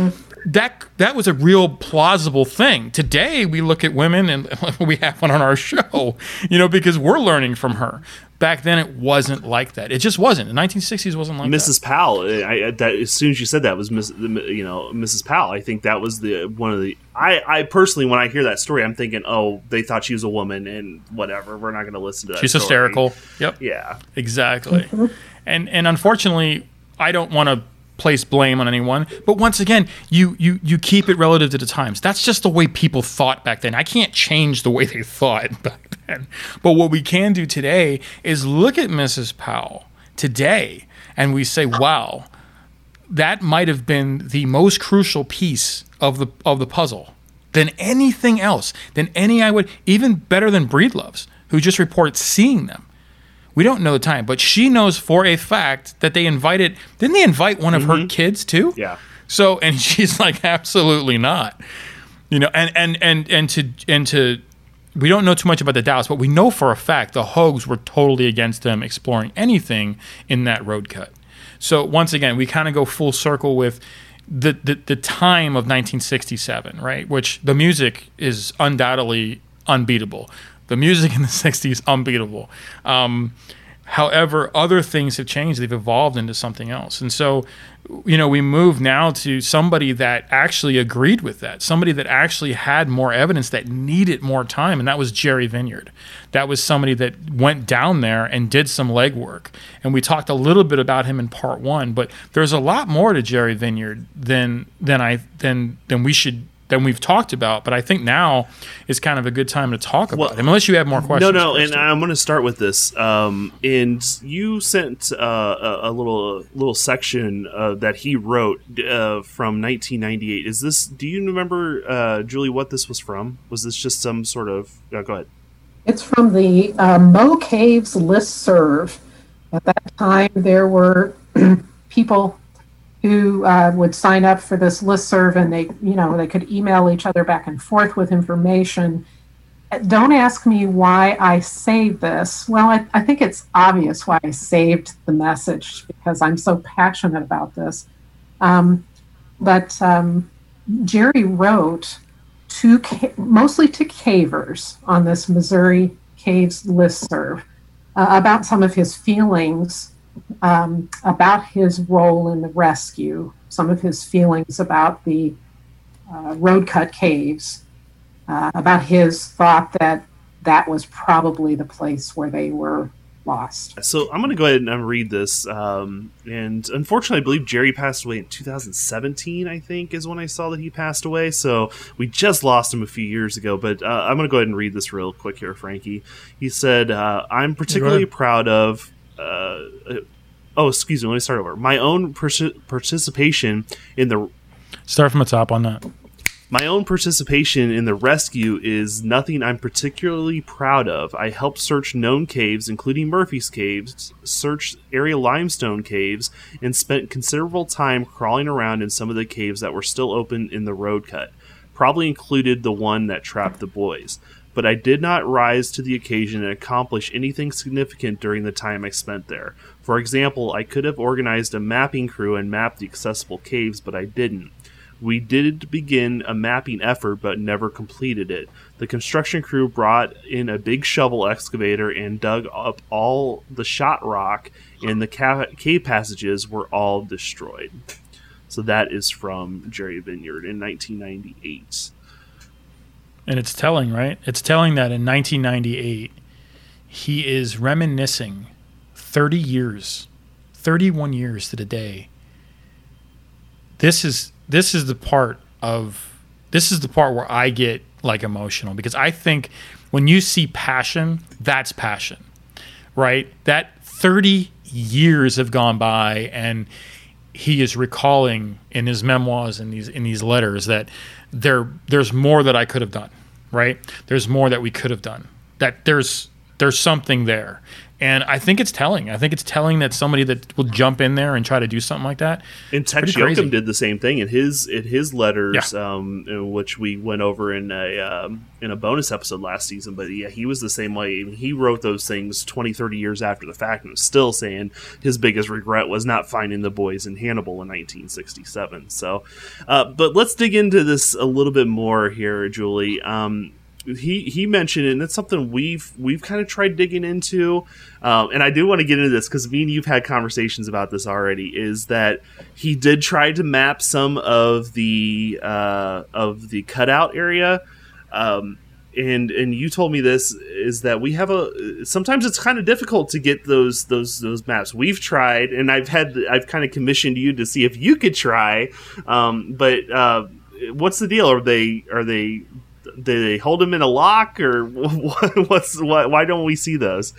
that. That was a real plausible thing. Today, we look at women and we have one on our show, you know, because we're learning from her. Back then, it wasn't like that. It just wasn't. The 1960s wasn't like that. Mrs. Powell. I, I, that as soon as you said that was Miss, you know Mrs. Powell. I think that was the one of the. I, I personally, when I hear that story, I'm thinking, oh, they thought she was a woman and whatever. We're not going to listen to that. She's story. hysterical. Yep. Yeah. Exactly. And and unfortunately, I don't want to place blame on anyone, but once again, you you you keep it relative to the times. That's just the way people thought back then. I can't change the way they thought back then. But what we can do today is look at Mrs. Powell today and we say, "Wow, that might have been the most crucial piece of the of the puzzle than anything else, than any I would even better than Breedlove's, who just reports seeing them. We don't know the time, but she knows for a fact that they invited. Didn't they invite one of her mm-hmm. kids too? Yeah. So, and she's like, absolutely not. You know, and and and and to and to, we don't know too much about the Dowells, but we know for a fact the Hoags were totally against them exploring anything in that road cut. So once again, we kind of go full circle with the, the the time of 1967, right? Which the music is undoubtedly unbeatable. The music in the 60s unbeatable. Um, However, other things have changed. They've evolved into something else. And so, you know, we move now to somebody that actually agreed with that, somebody that actually had more evidence that needed more time. And that was Jerry Vineyard. That was somebody that went down there and did some legwork. And we talked a little bit about him in part one, but there's a lot more to Jerry Vineyard than than I than than we should than we've talked about. But I think now is kind of a good time to talk about Well, him, unless you have more questions. No, no, first. and I'm going to start with this. Um, and you sent uh, a, a little little section uh, that he wrote uh, from 1998. Is this? Do you remember, uh, Julie, what this was from? Was this just some sort of? Uh, go ahead. It's from the uh, Mo Caves list serve. At that time, there were people who uh, would sign up for this list serve, and they, you know, they could email each other back and forth with information. Don't ask me why I saved this. Well, I, I think it's obvious why I saved the message because I'm so passionate about this. Um, but um, Jerry wrote to mostly to cavers on this Missouri Caves listserv uh, about some of his feelings um, about his role in the rescue, some of his feelings about the uh, road cut caves, uh, about his thought that that was probably the place where they were lost. So I'm going to go ahead and read this. Um, and unfortunately, I believe Jerry passed away in 2017. I think is when I saw that he passed away. So we just lost him a few years ago. But uh, I'm going to go ahead and read this real quick here, Frankie. He said, uh, "I'm particularly proud of." Uh, oh, excuse me. Let me start over. My own participation in the Start from the top on that. my own participation in the rescue is nothing I'm particularly proud of. I helped search known caves, including Murphy's Caves, searched area limestone caves, and spent considerable time crawling around in some of the caves that were still open in the road cut. Probably included the one that trapped the boys. But I did not rise to the occasion and accomplish anything significant during the time I spent there. For example, I could have organized a mapping crew and mapped the accessible caves, but I didn't. We did begin a mapping effort but never completed it. The construction crew brought in a big shovel excavator and dug up all the shot rock, and the cave passages were all destroyed. So that is from Jerry Vineyard in 1998. And it's telling, right? It's telling that in 1998, he is reminiscing 30 years, 31 years to the day. This is this is the part of this is the part where I get like emotional because I think when you see passion, that's passion, right? That 30 years have gone by and he is recalling in his memoirs and these in these letters that there there's more that I could have done, right? There's more that we could have done. That there's there's something there. And I think it's telling. I think it's telling that somebody that will jump in there and try to do something like that. And Pretty. Yoakum did the same thing in his in his letters, um, in which we went over in a um, in a bonus episode last season. But yeah, he was the same way. He wrote those things 20, 30 years after the fact, and was still saying his biggest regret was not finding the boys in Hannibal in 1967. So, uh, but let's dig into this a little bit more here, Julie. Um, he he mentioned it, and it's something we've we've kind of tried digging into. Um, and i do want to get into this because me and you've had conversations about this already is that he did try to map some of the uh, of the cutout area. Um, and and you told me this is that we have a sometimes it's kind of difficult to get those those those maps. We've tried and i've had i've kind of commissioned you to see if you could try um, but uh, what's the deal? Are they are they do they hold them in a lock or what, what's what, why don't we see those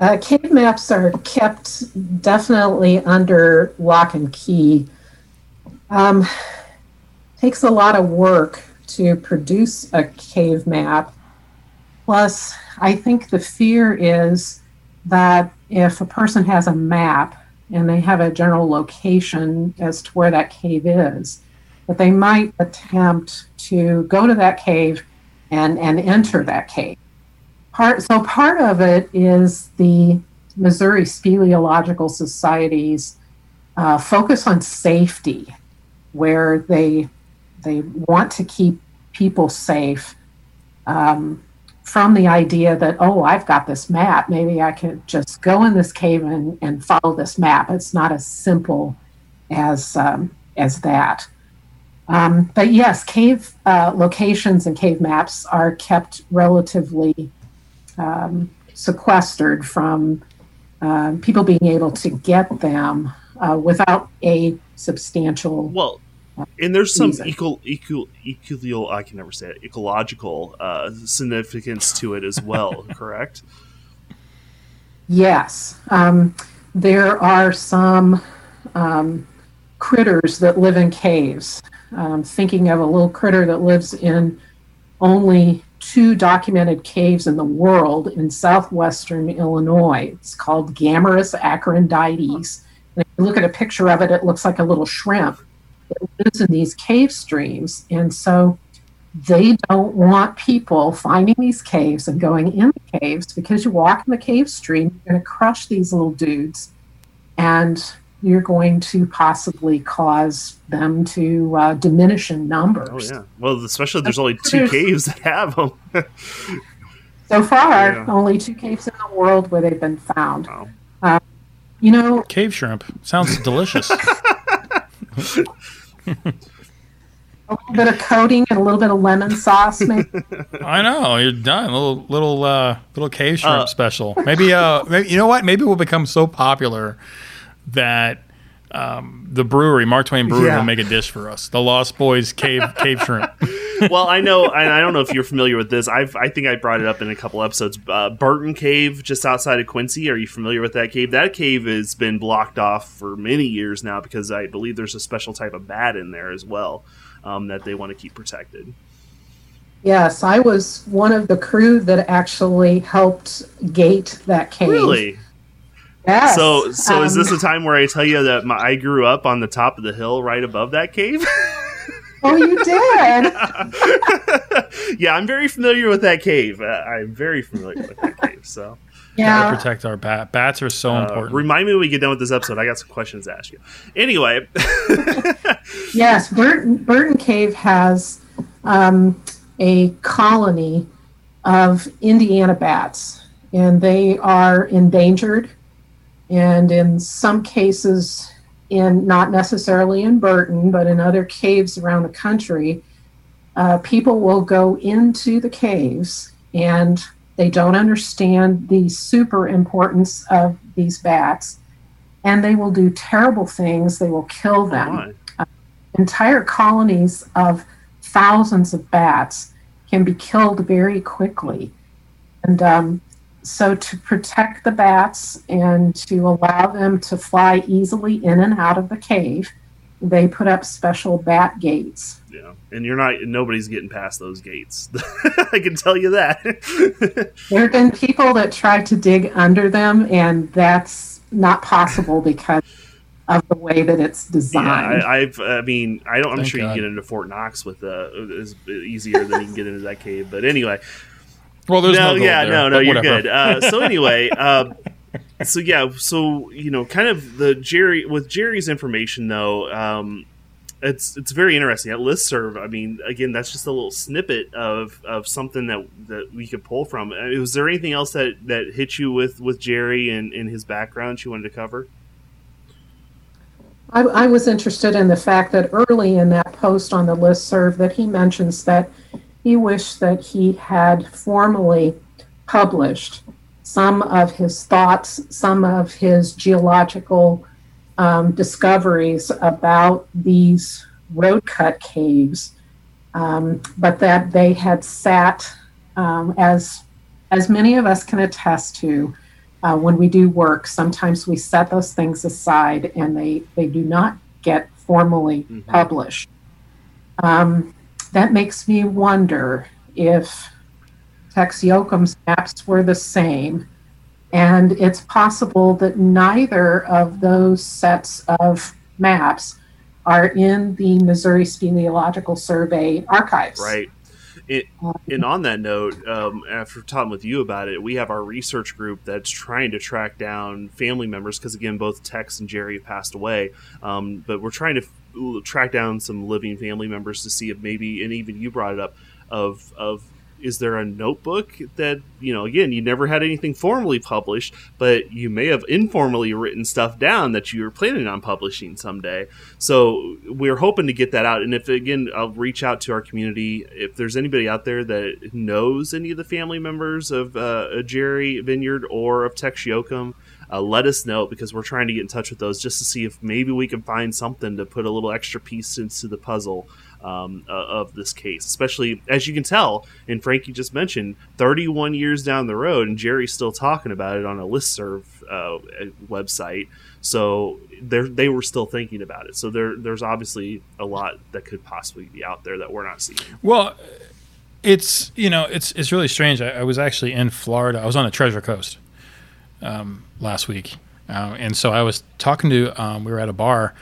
Uh, cave maps are kept definitely under lock and key. Um, takes a lot of work to produce a cave map. Plus, I think the fear is that if a person has a map and they have a general location as to where that cave is, that they might attempt to go to that cave and, and enter that cave part so part of it is the missouri speleological society's uh, focus on safety where they they want to keep people safe um, from the idea that, oh, I've got this map. Maybe I could just go in this cave and, and follow this map. It's not as simple as, um, as that. Um, but yes, cave uh, locations and cave maps are kept relatively um, sequestered from uh, people being able to get them uh, without a substantial. Well, and there's some equal, equal, equal, I can never say it, ecological uh, significance to it as well, correct? Yes, um, there are some um, critters that live in caves. Um, thinking of a little critter that lives in only two documented caves in the world in southwestern Illinois. It's called Gammarus acherondytes. And if you look at a picture of it, it looks like a little shrimp. It lives in these cave streams, and so they don't want people finding these caves and going in the caves because you walk in the cave stream, you're going to crush these little dudes, and you're going to possibly cause them to uh, diminish in numbers. Oh yeah. Well, especially there's only two caves that have them. So far, Yeah. only two caves in the world where they've been found. Wow. You know, Cave shrimp sounds delicious. a little bit of coating and a little bit of lemon sauce, maybe. I know you're done. Little little uh, little cave shrimp Uh, special. Maybe uh, maybe you know what? Maybe we'll become so popular that um, the brewery, Mark Twain Brewery, Yeah. will make a dish for us. The Lost Boys cave cave shrimp. well, I know, and I don't know if you're familiar with this. I've, I think I brought it up in a couple episodes. Uh, Burton Cave, just outside of Quincy. Are you familiar with that cave? That cave has been blocked off for many years now because I believe there's a special type of bat in there as well um, that they want to keep protected. yes, I was one of the crew that actually helped gate that cave. Really? Yes. So, so is Um, this a time where I tell you that my, I grew up on the top of the hill right above that cave? Oh, you did. yeah, I'm very familiar with that cave. Uh, I'm very familiar with that cave. So. Gotta Yeah. protect our bat. Bats are so Uh, important. remind me when we get done with this episode. I got some questions to ask you. Anyway, Yes, Burton, Burton Cave has um, a colony of Indiana bats, and they are endangered. And in some cases, in not necessarily in Burton, but in other caves around the country, uh, people will go into the caves and they don't understand the super importance of these bats, and they will do terrible things. They will kill them Why? entire colonies of thousands of bats can be killed very quickly. And um, so, to protect the bats and to allow them to fly easily in and out of the cave, they put up special bat gates. yeah, and you're not. Nobody's getting past those gates. I can tell you that. There have been people that tried to dig under them, and that's not possible because of the way that it's yeah, designed. I, I've. I mean, I don't. I'm Thank sure you can get into Fort Knox with uh, is easier than you can get into that cave. But anyway, well, there's no, no, gold yeah, there, no, no, you're whatever. good. Uh, so anyway, uh, so yeah, so you know, kind of the Jerry with Jerry's information though. Um, it's it's very interesting. That listserv, I mean, again, that's just a little snippet of, of something that, that we could pull from. Uh, Was there anything else that, that hit you with, with Jerry and, and his background you wanted to cover? I, I was interested in the fact that early in that post on the listserv that he mentions that he wished that he had formally published some of his thoughts, some of his geological um, discoveries about these road cut caves, um, but that they had sat um, as as many of us can attest to uh, when we do work, sometimes we set those things aside and they, they do not get formally Mhm. published. Um, that makes me wonder if Tex Yoakum's maps were the same. And it's possible that neither of those sets of maps are in the Missouri Speleological Survey archives. Right. It, and on that note, um, after talking with you about it, we have our research group that's trying to track down family members because, again, both Tex and Jerry passed away. Um, but we're trying to track down some living family members to see if maybe, and even you brought it up, of of is there a notebook that you know again you never had anything formally published but you may have informally written stuff down that you were planning on publishing someday. So we're hoping to get that out and if again i'll reach out to our community. If there's anybody out there that knows any of the family members of uh, jerry vineyard or of tex yoakum uh, let us know because we're trying to get in touch with those just to see if maybe we can find something to put a little extra piece into the puzzle um, uh, of this case, especially as you can tell, and Frankie just mentioned, 31 years down the road, and Jerry's still talking about it on a listserv uh, website. So they were still thinking about it. So there, there's obviously a lot that could possibly be out there that we're not seeing. Well, it's you know it's it's really strange. I, I was actually in Florida. I was on the Treasure Coast um, last week, uh, and so I was talking to. Um, we were at a bar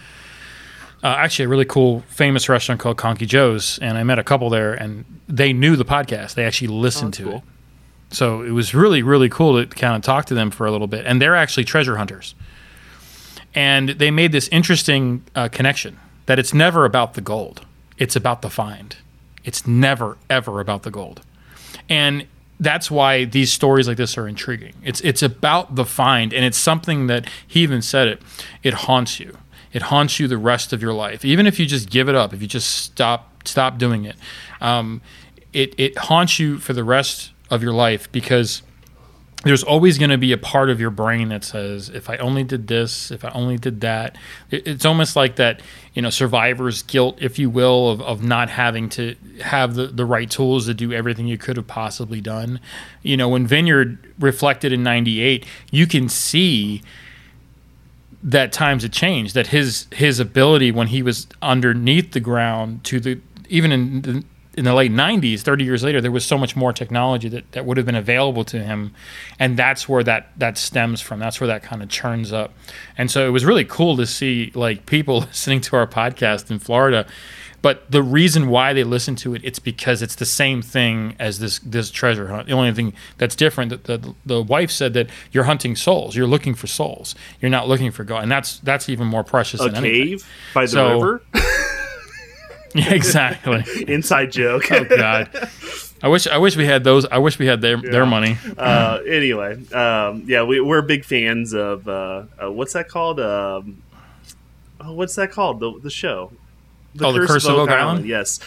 uh, actually a really cool, famous restaurant called Conchy Joe's, and I met a couple there, and they knew the podcast. They actually listened oh, to cool. it. So it was really, really cool to kind of talk to them for a little bit. And they're actually treasure hunters. And they made this interesting uh, connection that it's never about the gold, it's about the find. It's never, ever about the gold. And that's why these stories like this are intriguing. It's it's about the find, and it's something that he even said it. It haunts you it haunts you the rest of your life. Even if you just give it up, if you just stop stop doing it, um, it it haunts you for the rest of your life because there's always going to be a part of your brain that says, if I only did this, if I only did that. It's almost like that, you know, survivor's guilt, if you will, of, of not having to have the, the right tools to do everything you could have possibly done. You know, when Vineyard reflected in 98, you can see that times had changed. That his his ability when he was underneath the ground to the even in the, in the late 90s 30 years later there was so much more technology that, that would have been available to him and that's where that that stems from that's where that kind of churns up and so it was really cool to see like people listening to our podcast in florida but the reason why they listen to it, it's because it's the same thing as this this treasure hunt. The only thing that's different that the, the wife said that you're hunting souls. You're looking for souls. You're not looking for gold, and that's that's even more precious. A than cave anything. by the so, river. yeah, exactly. Inside joke. oh God. I wish I wish we had those. I wish we had their yeah. their money. Uh, anyway, um, yeah, we, we're big fans of uh, uh, what's that called? Um, oh, what's that called? The the show. The oh, Curse the Curse of, Oak, Island? Island? Yes.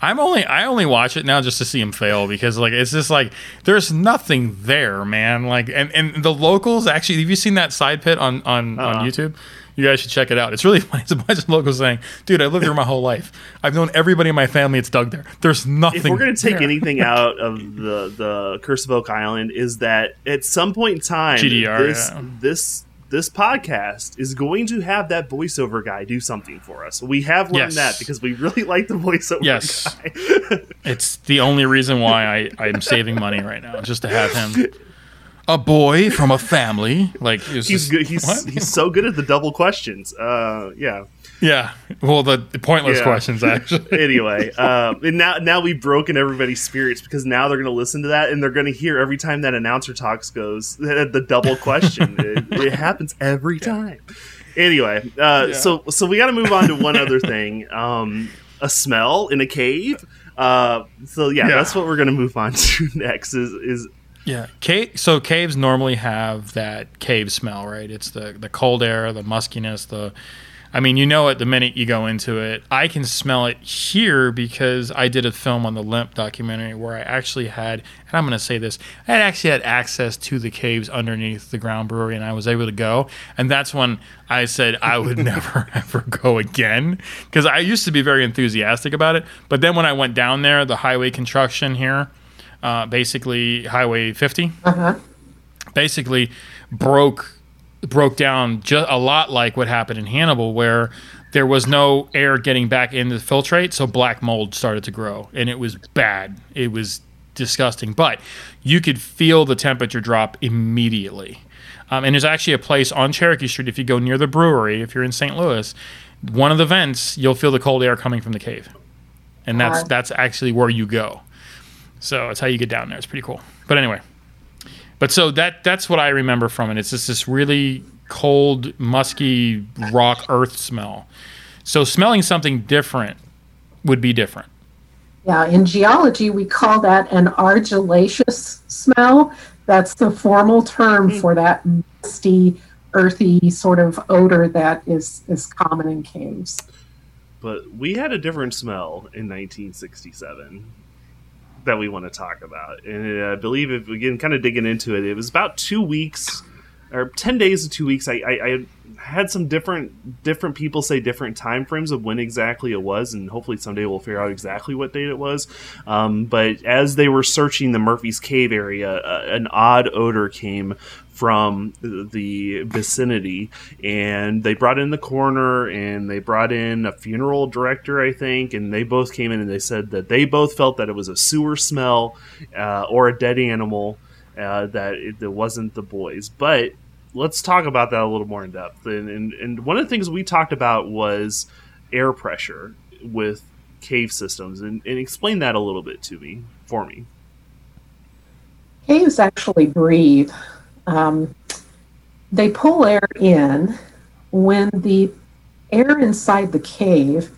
I'm only I only watch it now just to see him fail because like it's just like there's nothing there, man. Like and, and the locals actually have you seen that side pit on on, uh-huh. on YouTube? You guys should check it out. It's really funny. It's a bunch of locals saying, "Dude, I lived here my whole life. I've known everybody in my family. It's dug there. There's nothing." If we're gonna take there. anything out of the the Curse of Oak Island, is that at some point in time, GDR, this yeah. this this podcast is going to have that voiceover guy do something for us. We have learned yes. that because we really like the voiceover yes. guy. it's the only reason why I, I'm saving money right now, just to have him. A boy from a family, like he's just, good. He's what? he's so good at the double questions. Uh, yeah. Yeah. Well, the, pointless yeah. questions actually. anyway, um, and now now we've broken everybody's spirits because now they're going to listen to that and they're going to hear every time that announcer talks goes the, the double question. it, it, happens every time. Anyway, uh, yeah. so so we got to move on to one other thing. Um, a smell in a cave. Uh, so yeah, yeah, that's what we're going to move on to next. Is is yeah, cave, so caves normally have that cave smell, right? It's the the cold air, the muskiness, the I mean, you know it the minute you go into it. I can smell it here because I did a film on the Lemp documentary where I actually had, and I'm going to say this, I had actually had access to the caves underneath the ground brewery and I was able to go. And that's when I said I would never ever go again because I used to be very enthusiastic about it. But then when I went down there, the highway construction here, uh, basically Highway 50, uh-huh. basically broke broke down just a lot like what happened in Hannibal, where there was no air getting back into the filtrate, so black mold started to grow, and it was bad. It was disgusting, but you could feel the temperature drop immediately. Um, and there's actually a place on Cherokee Street if you go near the brewery, if you're in St. Louis, one of the vents you'll feel the cold air coming from the cave, and that's that's actually where you go. So that's how you get down there. It's pretty cool. But anyway. But so that that's what I remember from it. It's just this really cold, musky rock earth smell. So smelling something different would be different. Yeah, in geology, we call that an argillaceous smell. That's the formal term mm. for that musty, earthy sort of odor that is, is common in caves. But we had a different smell in 1967 that we want to talk about. And uh, I believe, if we get kind of digging into it, it was about two weeks or 10 days to two weeks. I, I, I had some different different people say different time frames of when exactly it was, and hopefully someday we'll figure out exactly what date it was. Um, but as they were searching the Murphy's Cave area, uh, an odd odor came from the vicinity and they brought in the coroner and they brought in a funeral director i think and they both came in and they said that they both felt that it was a sewer smell uh, or a dead animal uh, that it, it wasn't the boys but let's talk about that a little more in depth. And, and, and one of the things we talked about was air pressure with cave systems, and, and explain that a little bit to me for me. Caves actually breathe. Um, they pull air in when the air inside the cave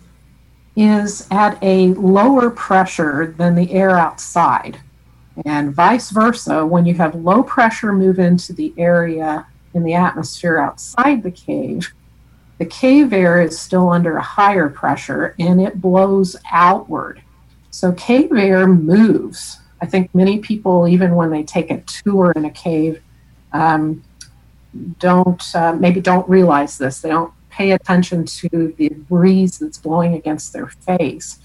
is at a lower pressure than the air outside. And vice versa, when you have low pressure move into the area in the atmosphere outside the cave, the cave air is still under a higher pressure and it blows outward. So cave air moves. I think many people, even when they take a tour in a cave, um, don't uh, maybe don't realize this. They don't pay attention to the breeze that's blowing against their face.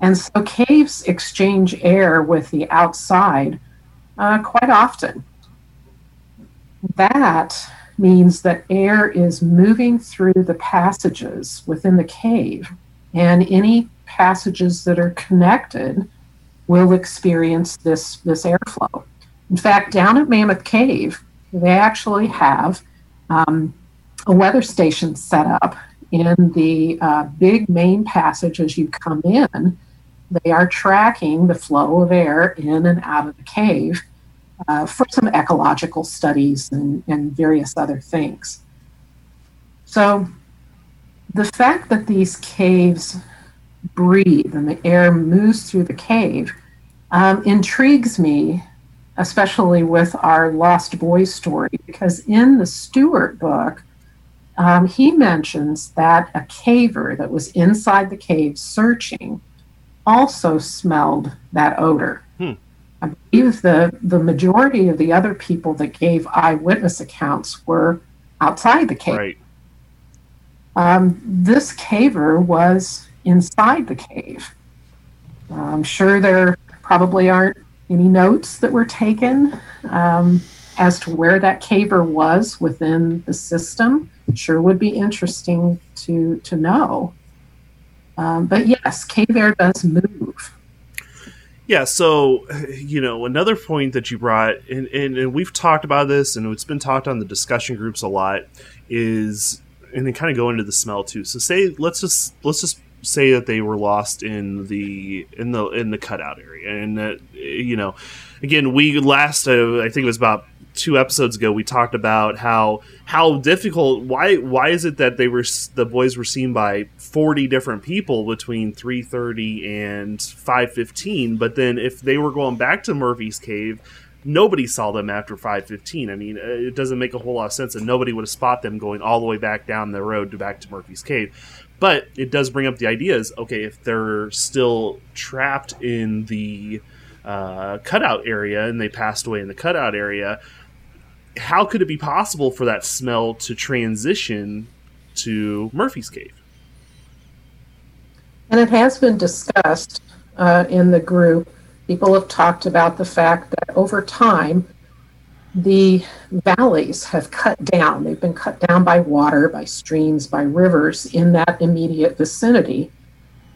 And so caves exchange air with the outside uh, quite often. That means that air is moving through the passages within the cave, and any passages that are connected will experience this, this airflow. In fact, down at Mammoth Cave, they actually have um, a weather station set up in the uh, big main passage as you come in. They are tracking the flow of air in and out of the cave uh, for some ecological studies and, and various other things. So, the fact that these caves breathe and the air moves through the cave um, intrigues me, especially with our Lost Boys story, because in the Stewart book, um, he mentions that a caver that was inside the cave searching also smelled that odor. Hmm. I believe the, the majority of the other people that gave eyewitness accounts were outside the cave. Right. Um, this caver was inside the cave. I'm sure there probably aren't any notes that were taken um, as to where that caver was within the system. Sure would be interesting to to know. Um, but yes, cave air does move. Yeah, so you know another point that you brought, and, and, and we've talked about this, and it's been talked on the discussion groups a lot, is and then kind of go into the smell too. So say let's just let's just say that they were lost in the in the in the cutout area, and that you know, again, we last uh, I think it was about two episodes ago we talked about how how difficult why why is it that they were the boys were seen by 40 different people between 3:30 and 5:15 but then if they were going back to Murphy's cave nobody saw them after 5:15 I mean uh, it doesn't make a whole lot of sense and nobody would have spot them going all the way back down the road to back to Murphy's cave. But it does bring up the ideas okay if they're still trapped in the uh, cutout area and they passed away in the cutout area how could it be possible for that smell to transition to Murphy's Cave? And it has been discussed uh, in the group. People have talked about the fact that over time, the valleys have cut down. They've been cut down by water, by streams, by rivers in that immediate vicinity.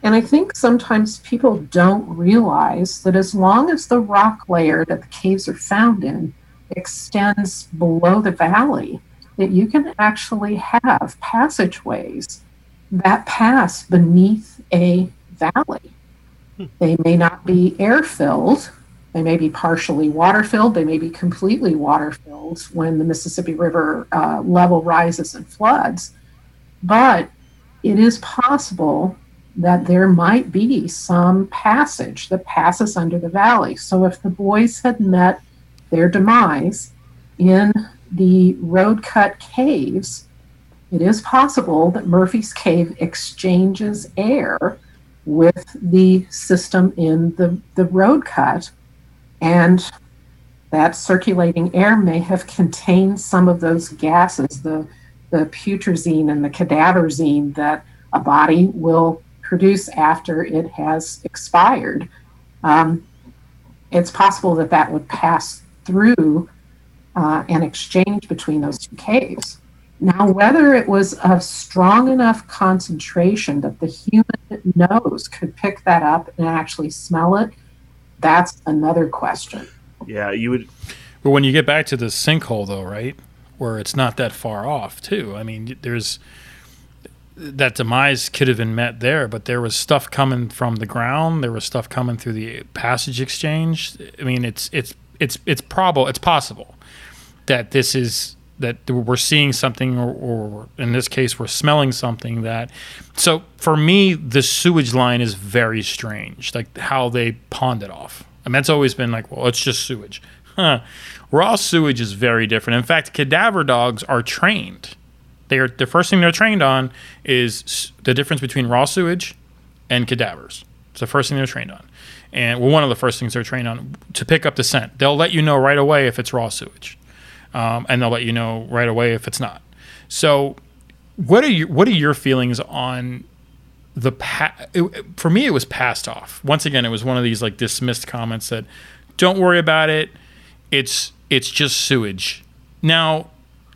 And I think sometimes people don't realize that as long as the rock layer that the caves are found in extends below the valley, that you can actually have passageways that pass beneath a valley. Hmm. They may not be air filled, they may be partially water filled, they may be completely water filled when the Mississippi River uh, level rises and floods. But it is possible that there might be some passage that passes under the valley. So if the boys had met their demise in the road cut caves, it is possible that Murphy's Cave exchanges air with the system in the, the road cut, and that circulating air may have contained some of those gases, the, the putrescine and the cadaverine that a body will produce after it has expired. Um, it's possible that that would pass through uh, an exchange between those two caves. Now, whether it was of strong enough concentration that the human nose could pick that up and actually smell it, that's another question. Yeah, you would. But when you get back to the sinkhole, though, right, where it's not that far off, too. I mean, there's that demise could have been met there, but there was stuff coming from the ground. There was stuff coming through the passage exchange. I mean, it's it's it's it's probable, it's possible that this is that we're seeing something, or, or, in this case, we're smelling something that. So for me, the sewage line is very strange, like how they pawned it off. Mean, that's always been like, well, it's just sewage. Huh. Raw sewage is very different. In fact, cadaver dogs are trained. They are the first thing they're trained on is the difference between raw sewage and cadavers. It's the first thing they're trained on, and well, one of the first things they're trained on to pick up the scent. They'll let you know right away if it's raw sewage um, and they'll let you know right away if it's not. So, what are your what are your feelings on the pa- it, for me it was passed off. Once again, it was one of these like dismissed comments that don't worry about it. It's it's just sewage. Now,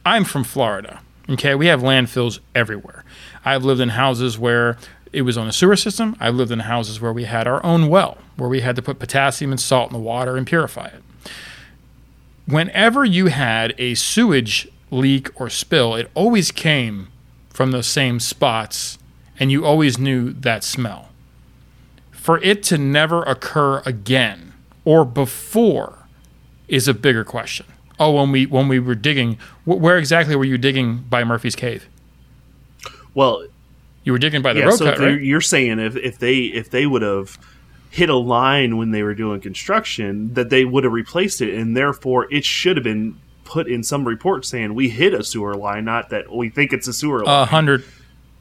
I'm from Florida. Okay, we have landfills everywhere. I've lived in houses where it was on a sewer system. I've lived in houses where we had our own well, where we had to put potassium and salt in the water and purify it whenever you had a sewage leak or spill, it always came from those same spots, and you always knew that smell. For it to never occur again or before is a bigger question. Oh, when we when we were digging, where exactly were you digging by Murphy's Cave? Well, you were digging by the yeah, road so cut, right? You're saying if, if they if they would have hit a line when they were doing construction that they would have replaced it, and therefore it should have been put in some report saying we hit a sewer line, not that we think it's a sewer line. A hundred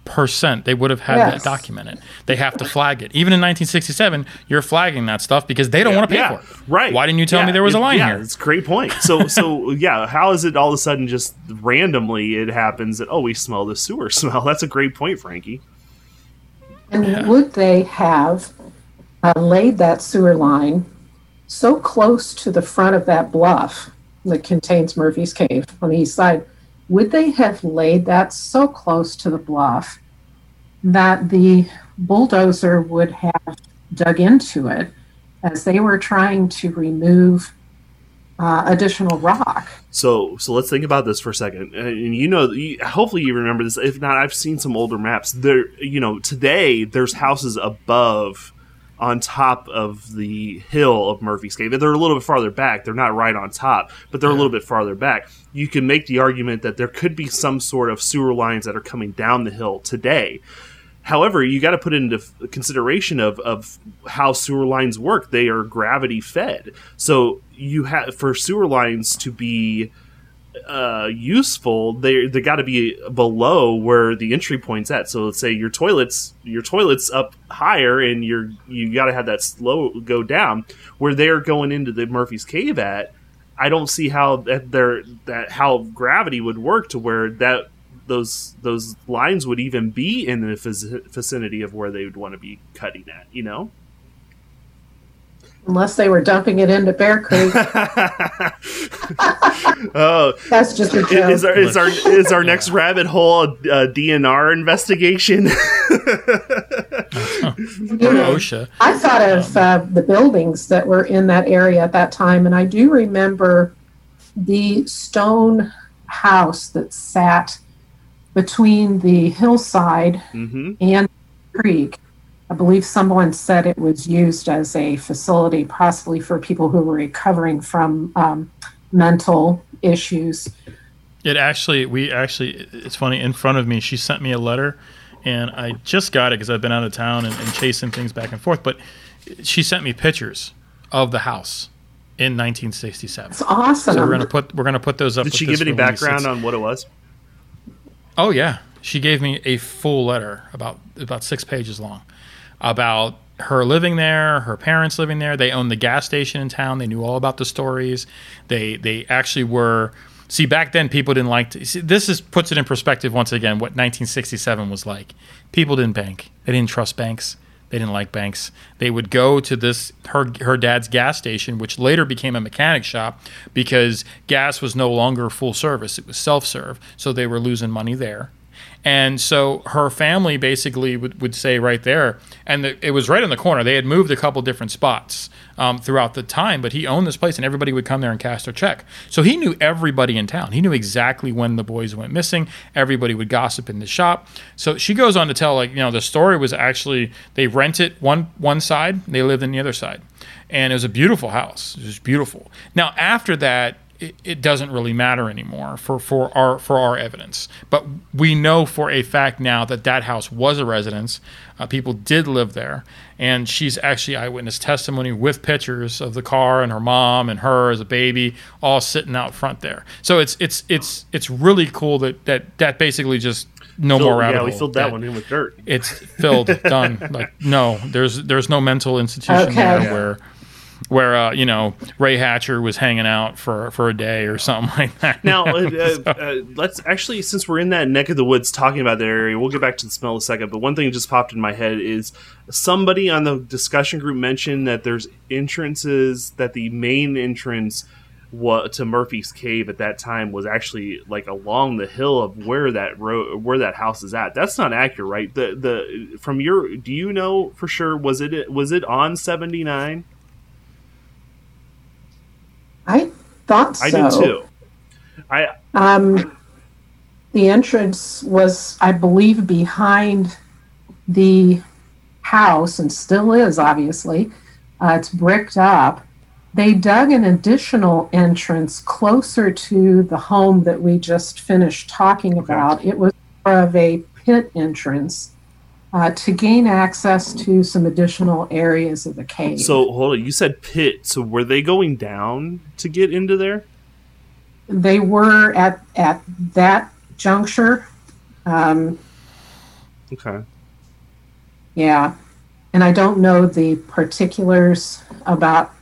percent, they would have had yes. that documented. They have to flag it. Even in 1967, you're flagging that stuff because they don't yeah, want to pay yeah, for it. Right? Why didn't you tell yeah, me there was it, a line yeah, here? It's a great point. So, so yeah, how is it all of a sudden just randomly it happens that oh we smell the sewer smell? That's a great point, Frankie. And would they have laid that sewer line so close to the front of that bluff that contains Murphy's Cave on the east side, would they have laid that so close to the bluff that the bulldozer would have dug into it as they were trying to remove uh, additional rock? So, so let's think about this for a second. And you know, hopefully you remember this. If not, I've seen some older maps. There, you know, today there's houses above on top of the hill of Murphy's Cave. They're a little bit farther back. They're not right on top, but they're yeah. a little bit farther back. You can make the argument that there could be some sort of sewer lines that are coming down the hill today. However, you got to put into consideration of, of how sewer lines work. They are gravity fed. So you have for sewer lines to be uh, useful, they they got to be below where the entry point's at. So let's say your toilets your toilets up higher, and you're you got to have that slow go down where they're going into the Murphy's Cave at. I don't see how that there that how gravity would work to where that those those lines would even be in the vicinity of where they would want to be cutting at. You know. Unless they were dumping it into Bear Creek. oh, that's just a joke. Is our is our, is our next rabbit hole a, a DNR investigation? or OSHA. I thought of uh, the buildings that were in that area at that time, and I do remember the stone house that sat between the hillside mm-hmm. and the creek I believe someone said it was used as a facility, possibly for people who were recovering from um, mental issues. It actually, we actually, it's funny. In front of me, she sent me a letter, and I just got it because I've been out of town and, and chasing things back and forth. But she sent me pictures of the house in 1967. It's awesome. So we're gonna put we're gonna put those up. Did she give any background on what it was? Oh yeah, she gave me a full letter about about six pages long about her living there, her parents living there. They owned the gas station in town. They knew all about the stories. They they actually were. See, back then people didn't like to. See, this is puts it in perspective once again what 1967 was like. People didn't bank. They didn't trust banks. They didn't like banks. They would go to this her her dad's gas station, which later became a mechanic shop because gas was no longer full service; it was self serve. So they were losing money there. And so her family basically would, would say right there, and the, it was right in the corner. They had moved a couple different spots um, throughout the time, but he owned this place, and everybody would come there and cash their check. So he knew everybody in town. He knew exactly when the boys went missing. Everybody would gossip in the shop. So she goes on to tell, like you know, the story was actually they rented one one side, they lived in the other side, and it was a beautiful house. It was beautiful. Now after that, it, it doesn't really matter anymore for, for our for our evidence. But we know for a fact now that that house was a residence. Uh, people did live there, and she's actually eyewitness testimony with pictures of the car and her mom and her as a baby all sitting out front there. So it's it's it's it's really cool that that that basically just no Fill- more rabbit yeah, we hole. filled that, one in with dirt. It's filled, done. Like no, there's there's no mental institution Okay. there Yeah. where where uh, you know Ray Hatcher was hanging out for for a day or something like that. Now, uh, uh, uh, let's actually, since we're in that neck of the woods talking about that area, we'll get back to the smell in a second. But one thing that just popped in my head is somebody on the discussion group mentioned that there's entrances, that the main entrance to Murphy's Cave at that time was actually like along the hill of where that road, where that house is at. That's not accurate, right? The the from your, do you know for sure? Was it was it on seventy nine? I thought so. I did too. I Um, the entrance was, I believe, behind the house and still is, obviously. Uh, it's bricked up. They dug an additional entrance closer to the home that we just finished talking about. It was more of a pit entrance uh, to gain access to some additional areas of the cave. So hold on, you said pit. So were they going down to get into there? they were at at that juncture. Um, Okay. Yeah. And I don't know the particulars about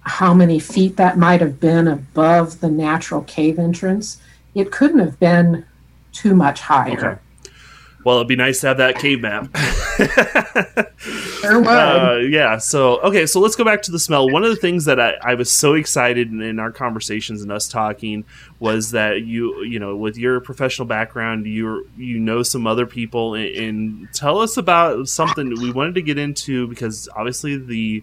how many feet that might have been above the natural cave entrance. It couldn't have been too much higher. Okay. Well, it'd be nice to have that cave map. Uh, yeah. So okay. So let's go back to the smell. One of the things that I, I was so excited in, in our conversations and us talking was that you you know with your professional background you you know some other people and, and tell us about something we wanted to get into because obviously the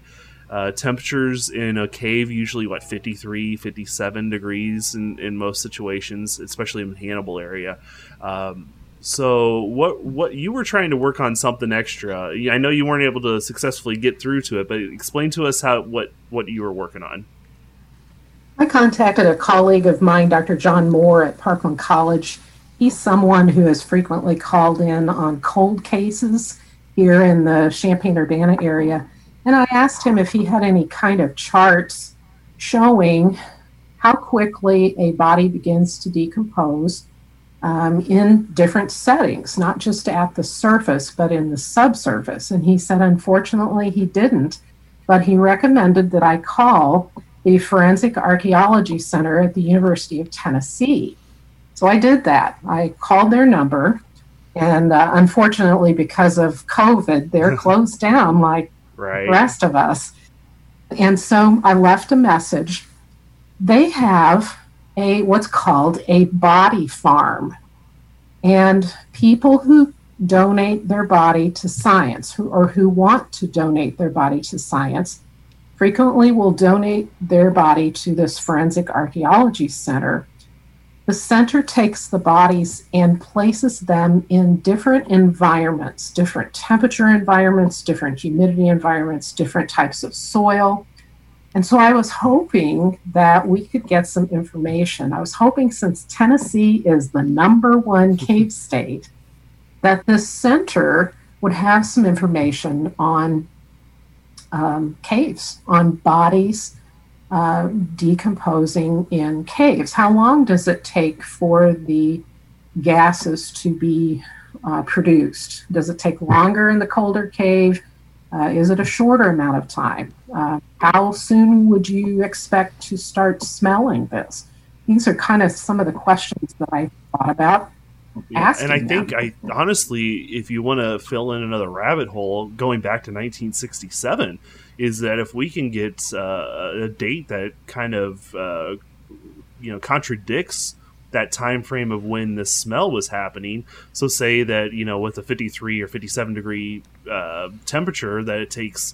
uh, temperatures in a cave usually what 53 57 degrees in, in most situations especially in the hannibal area um, so what what you were trying to work on something extra i know you weren't able to successfully get through to it but explain to us how what what you were working on I contacted a colleague of mine, Dr. John Moore at Parkland College. He's someone who has frequently called in on cold cases here in the Champaign Urbana area. And I asked him if he had any kind of charts showing how quickly a body begins to decompose um, in different settings, not just at the surface, but in the subsurface. And he said, unfortunately, he didn't, but he recommended that I call the Forensic Archaeology Center at the University of Tennessee. So I did that. I called their number, and uh, unfortunately, because of COVID, they're closed down like the rest of us. And so I left a message. They have a what's called a body farm. And people who donate their body to science who, or who want to donate their body to science frequently will donate their body to this forensic archaeology center. The center takes the bodies and places them in different environments, different temperature environments, different humidity environments, different types of soil. And so I was hoping that we could get some information. I was hoping since Tennessee is the number one cave state, that this center would have some information on um, caves, on bodies uh, decomposing in caves. How long does it take for the gases to be uh, produced? Does it take longer in the colder cave? Uh, is it a shorter amount of time? Uh, how soon would you expect to start smelling this? These are kind of some of the questions that I thought about. Yeah, and I asking think. I honestly, if you want to fill in another rabbit hole, going back to 1967, is that if we can get uh, a date that kind of uh, you know contradicts that time frame of when the smell was happening. So say that you know with a 53 or 57 degree uh, temperature, that it takes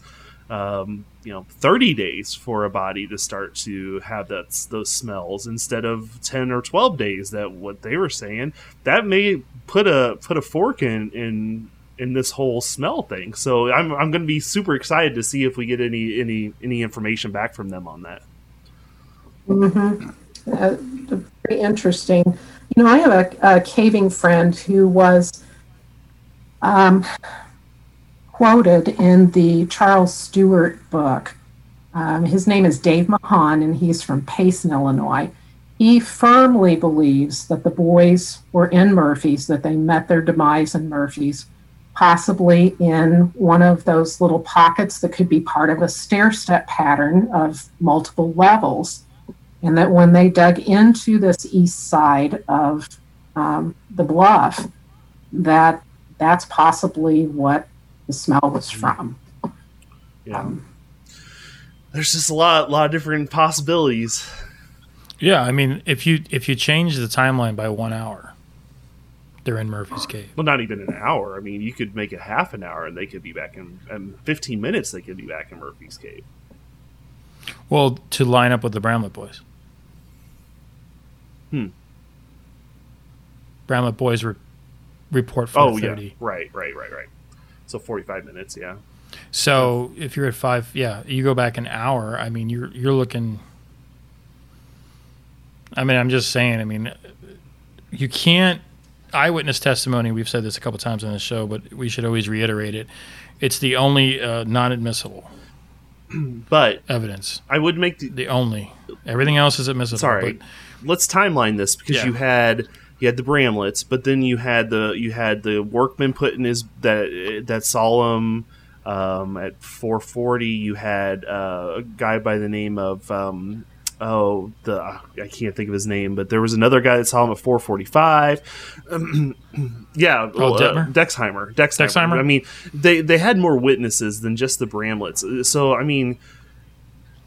um, you know 30 days for a body to start to have that those smells instead of 10 or 12 days that what they were saying that may put a put a fork in in in this whole smell thing so i'm, I'm going to be super excited to see if we get any any any information back from them on that Mm-hmm. Uh, very interesting. You know, I have a, a caving friend who was um, quoted in the Charles Stewart book. Um, his name is Dave Mahan, and he's from Payson, Illinois. He firmly believes that the boys were in Murphy's, that they met their demise in Murphy's, possibly in one of those little pockets that could be part of a stair step pattern of multiple levels and that when they dug into this east side of um, the bluff, that that's possibly what the smell was from. yeah Um, there's just a lot lot of different possibilities Yeah, I mean, if you if you change the timeline by one hour, they're in Murphy's cave. well not even an hour i mean you could make it half an hour and they could be back in, in 15 minutes they could be back in murphy's cave Well, to line up with the Bramlett boys. Hmm. Bramlett boys re- report oh 4:30. yeah right right right right so 45 minutes yeah So if you're at five, yeah, you go back an hour. I mean, you're you're looking. I mean, I'm just saying. I mean, you can't eyewitness testimony. We've said this a couple times on the show, but we should always reiterate it. It's the only uh, non-admissible but evidence. i would make the The only. Everything else is admissible. sorry but- let's timeline this because Yeah. you had you had the bramlets but then you had the you had the workman put in his that that solemn um, at 440 you had uh, a guy by the name of um, oh the i can't think of his name but there was another guy that saw him at 445 yeah Oh, uh, dexheimer. Dexheimer. Dexheimer? i mean they they had more witnesses than just the bramlets. So i mean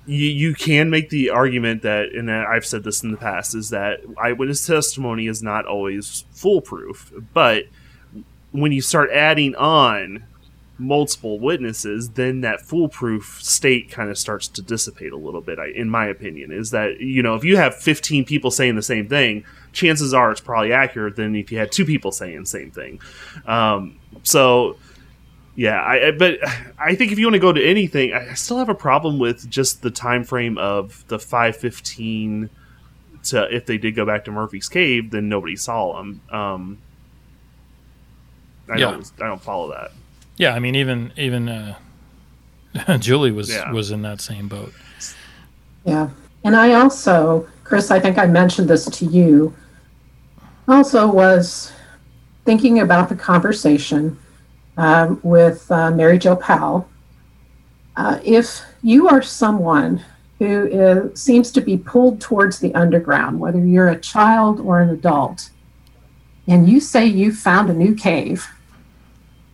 you, you can make the argument that, and I've said this in the past, is that eyewitness testimony is not always foolproof. But when you start adding on multiple witnesses, then that foolproof state kind of starts to dissipate a little bit. In my opinion, is that you know if you have 15 people saying the same thing, chances are it's probably accurate than if you had two people saying the same thing. Um, so yeah, I, I but I think if you want to go to anything, I still have a problem with just the time frame of the five fifteen to if they did go back to Murphy's cave, then nobody saw them. Um, I Yeah. don't I don't follow that. Yeah, I mean, even even uh, Julie was Yeah. was in that same boat. Yeah. And I also, Chris, I think I mentioned this to you, also was thinking about the conversation um, with uh, Mary Jo Powell. Uh, if you are someone who is, seems to be pulled towards the underground, whether you're a child or an adult, and you say you found a new cave,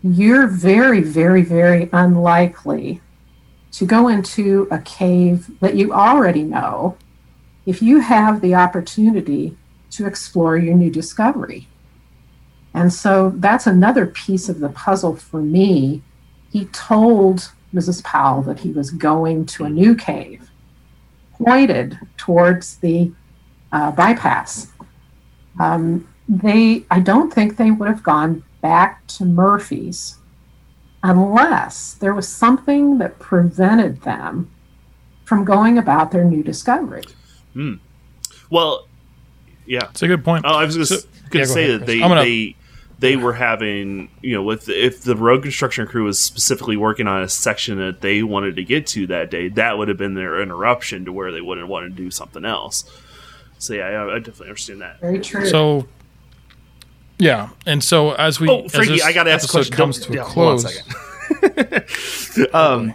you're very, very, very unlikely to go into a cave that you already know if you have the opportunity to explore your new discovery. And so that's another piece of the puzzle for me. He told Mrs. Powell that he was going to a new cave, pointed towards the uh, bypass. Um, they, I don't think they would have gone back to Murphy's unless there was something that prevented them from going about their new discovery. Well, yeah. It's a good point. Oh, I was just So- going yeah, to say ahead, that they I'm gonna- they they were having you know with if the road construction crew was specifically working on a section that they wanted to get to that day, that would have been their interruption to where they wouldn't want to do something else. So yeah, I, I definitely understand that. Very true. So, yeah, and so as we, Oh, as Frankie, this I got to ask a episode question. comes Don't- to a yeah, hold on close. second. um,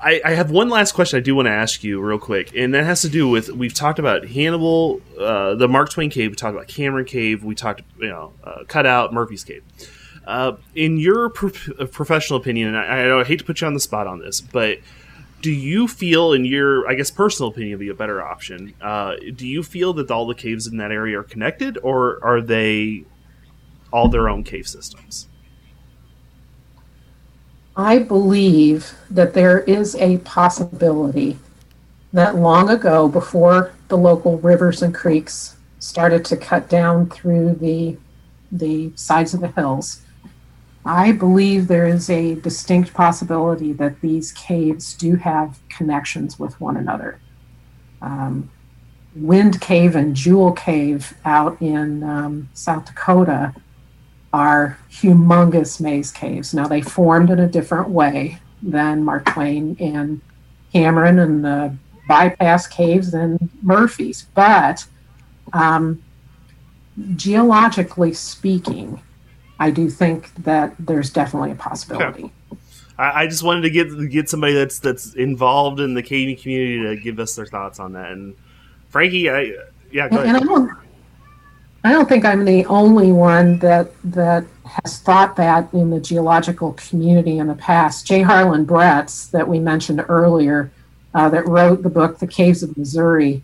I, I have one last question I do want to ask you real quick, and that has to do with we've talked about Hannibal, uh, the Mark Twain Cave, we talked about Cameron Cave, we talked you know uh, Cutout, Murphy's Cave. Uh, in your pro- uh, professional opinion, and I, I hate to put you on the spot on this, but do you feel, in your I guess personal opinion, be a better option? Uh, do you feel that all the caves in that area are connected, or are they all their own cave systems? I believe that there is a possibility that long ago, before the local rivers and creeks started to cut down through the the sides of the hills, I believe there is a distinct possibility that these caves do have connections with one another. Um, Wind Cave and Jewel Cave out in um, South Dakota are humongous maze caves. Now, they formed in a different way than Mark Twain and Cameron and the bypass caves and Murphy's, but um, geologically speaking, I do think that there's definitely a possibility. I, I just wanted to get get somebody that's that's involved in the caving community to give us their thoughts on that. And Frankie, I yeah, go And, and I ahead. don't, I don't think I'm the only one that that has thought that in the geological community in the past. J. Harlan Bretz, that we mentioned earlier, uh, that wrote the book "The Caves of Missouri,"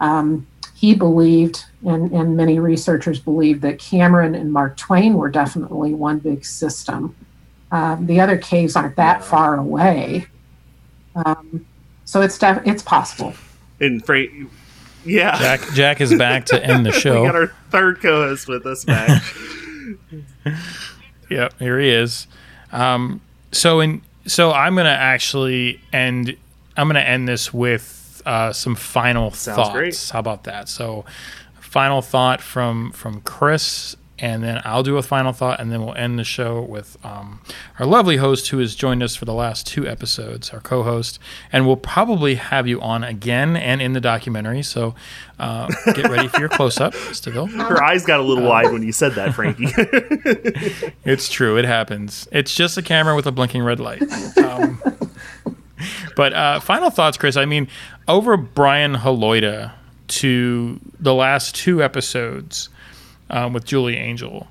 um, he believed, and, and many researchers believe, that Cameron and Mark Twain were definitely one big system. Um, the other caves aren't that far away, um, so it's def- it's possible. And Frank, yeah, Jack Jack is back to end the show. we got our third co-host with us back. Yep, here he is. Um, so in so I'm gonna actually end. I'm gonna end this with uh, some final Sounds thoughts. great. How about that? So, final thought from from Chris, and then I'll do a final thought, and then we'll end the show with um, our lovely host who has joined us for the last two episodes, our co-host, and we'll probably have you on again and in the documentary. So, uh, get ready for your close-up, Staville. Her eyes got a little wide when you said that, Frankie. It's true. It happens. It's just a camera with a blinking red light. Um, but uh, final thoughts, Chris. I mean, over Brian Haloida to the last two episodes um, with Julie Angel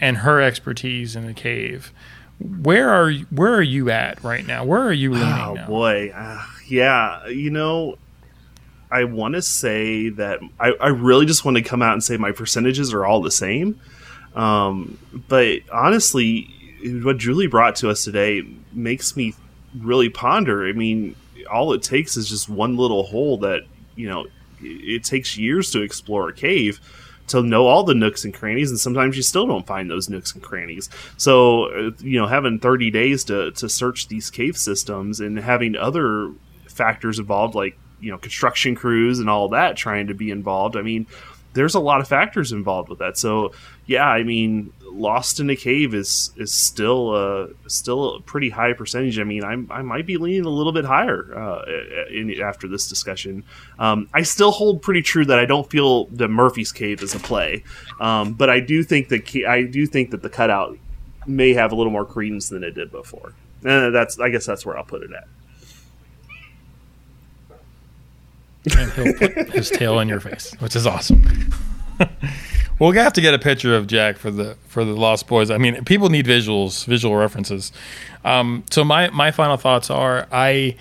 and her expertise in the cave. Where are you, where are you at right now? Where are you leaning oh now? boy, uh, yeah. You know, I want to say that I, I really just want to come out and say my percentages are all the same. Um, but honestly, what Julie brought to us today makes me really ponder. I mean, all it takes is just one little hole that you know it, it takes years to explore a cave to know all the nooks and crannies, and sometimes you still don't find those nooks and crannies. So, uh, you know, having 30 days to, to search these cave systems and having other factors involved, like, you know, construction crews and all that trying to be involved, I mean, there's a lot of factors involved with that. So, yeah, I mean, lost in a cave is is still a still a pretty high percentage. I mean, I'm, I might be leaning a little bit higher uh, in, after this discussion. Um, I still hold pretty true that I don't feel that Murphy's Cave is a play, um, but I do think that I do think that the cutout may have a little more credence than it did before. Uh, that's I guess that's where I'll put it at. And he'll put his tail in your face, which is awesome. we'll have to get a picture of Jack for the for the Lost Boys. I mean, people need visuals, visual references. Um, so my my final thoughts are I.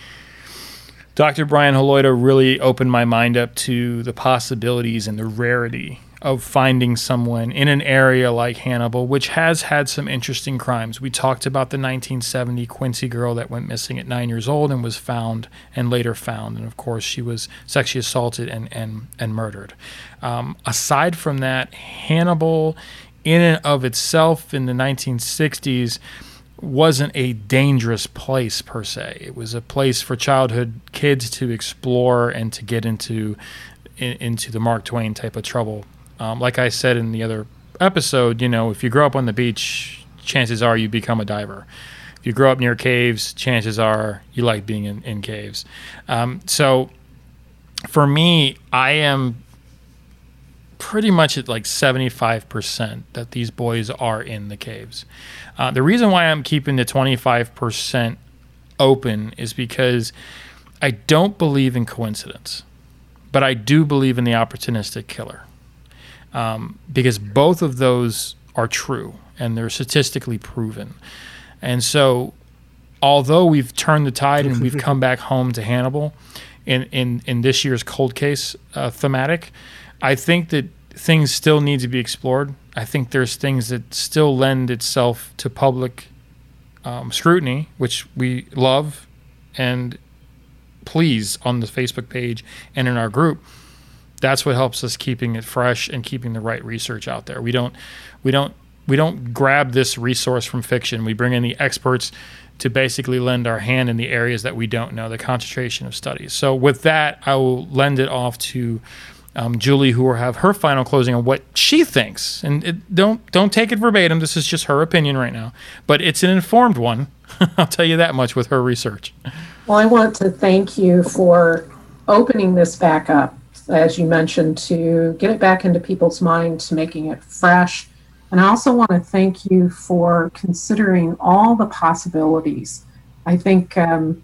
Dr. Brian Haloida really opened my mind up to the possibilities and the rarity of finding someone in an area like Hannibal, which has had some interesting crimes. We talked about the 1970 Quincy girl that went missing at nine years old and was found and later found. And of course, she was sexually assaulted and, and, and murdered. Um, aside from that, Hannibal, in and of itself, in the 1960s, wasn't a dangerous place per se. It was a place for childhood kids to explore and to get into into the Mark Twain type of trouble. Um, like I said in the other episode, you know, if you grow up on the beach, chances are you become a diver. If you grow up near caves, chances are you like being in, in caves. Um, so for me, I am pretty much at like 75% that these boys are in the caves. Uh, the reason why I'm keeping the 25% open is because I don't believe in coincidence, but I do believe in the opportunistic killer. Um, because both of those are true and they're statistically proven. And so, although we've turned the tide and we've come back home to Hannibal in, in, in this year's cold case uh, thematic, I think that things still need to be explored. I think there's things that still lend itself to public um, scrutiny, which we love and please on the Facebook page and in our group. That's what helps us keeping it fresh and keeping the right research out there. We don't, we don't, we don't grab this resource from fiction. We bring in the experts to basically lend our hand in the areas that we don't know, the concentration of studies. So with that, I will lend it off to um, Julie, who will have her final closing on what she thinks. And it, don't don't take it verbatim. This is just her opinion right now, but it's an informed one. I'll tell you that much with her research. Well, I want to thank you for opening this back up, as you mentioned, to get it back into people's minds, making it fresh. And I also want to thank you for considering all the possibilities. I think um,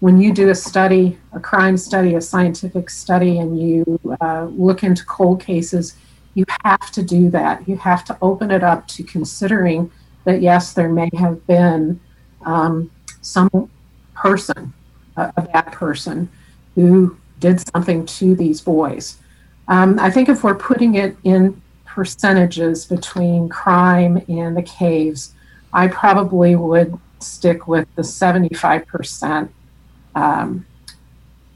when you do a study, a crime study, a scientific study, and you uh, look into cold cases, you have to do that. You have to open it up to considering that, yes, there may have been um, some person, a, a, bad person, who did something to these boys. Um, I think if we're putting it in percentages between crime and the caves, I probably would stick with the 75% um,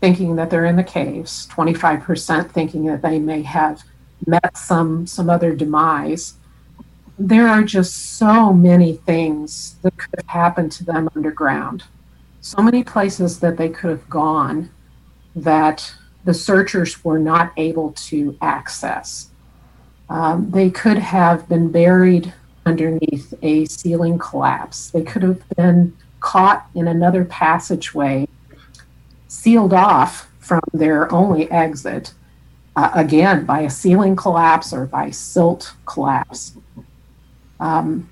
thinking that they're in the caves, 25% thinking that they may have met some some other demise. There are just so many things that could have happened to them underground. So many places that they could have gone that the searchers were not able to access. Um, they could have been buried underneath a ceiling collapse. They could have been caught in another passageway sealed off from their only exit, uh, again, by a ceiling collapse or by silt collapse. Um,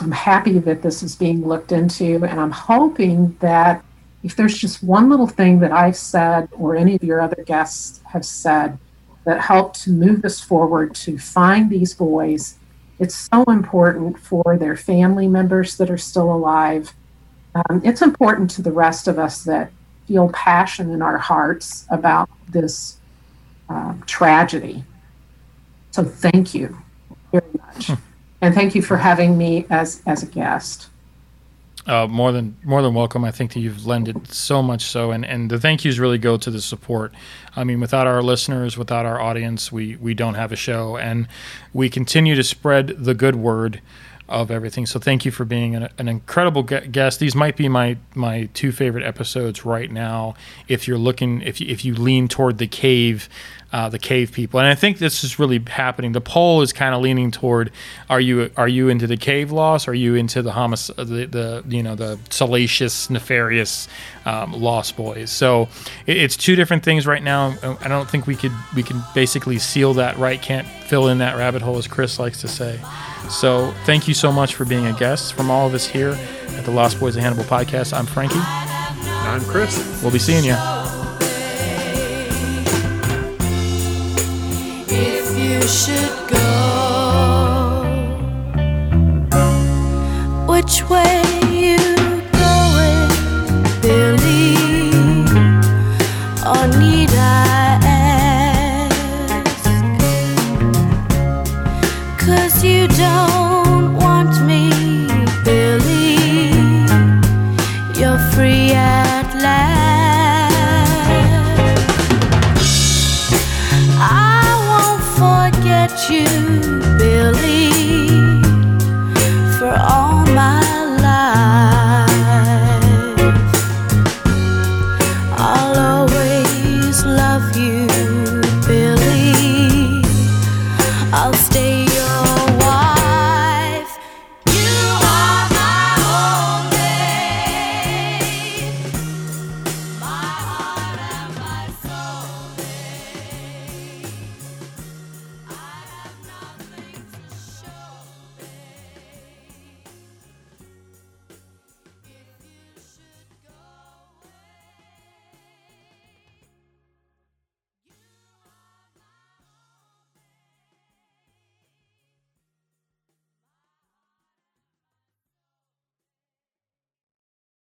I'm happy that this is being looked into, and I'm hoping that if there's just one little thing that I've said or any of your other guests have said that helped to move this forward to find these boys, it's so important for their family members that are still alive um, it's important to the rest of us that feel passion in our hearts about this uh, tragedy. So thank you very much, hmm. and thank you for having me as as a guest. Uh, more than more than welcome. I think that you've lended so much so, and, and the thank yous really go to the support. I mean, without our listeners, without our audience, we we don't have a show, and we continue to spread the good word of everything. So thank you for being an, an incredible guest. These might be my my two favorite episodes right now. If you're looking, if you, if you lean toward the cave, uh, the cave people, and I think this is really happening. The poll is kind of leaning toward: Are you are you into the cave loss? Are you into the homicide, the, the you know the salacious, nefarious um, lost boys? So it, it's two different things right now. I don't think we could we can basically seal that right. Can't fill in that rabbit hole, as Chris likes to say. So thank you so much for being a guest. From all of us here at the Lost Boys of Hannibal podcast, I'm Frankie. I'm Chris. We'll be seeing you. If you should go, which way you going, Billy? Or you don't want me, Billy, you're free at last. I won't forget you, Billy.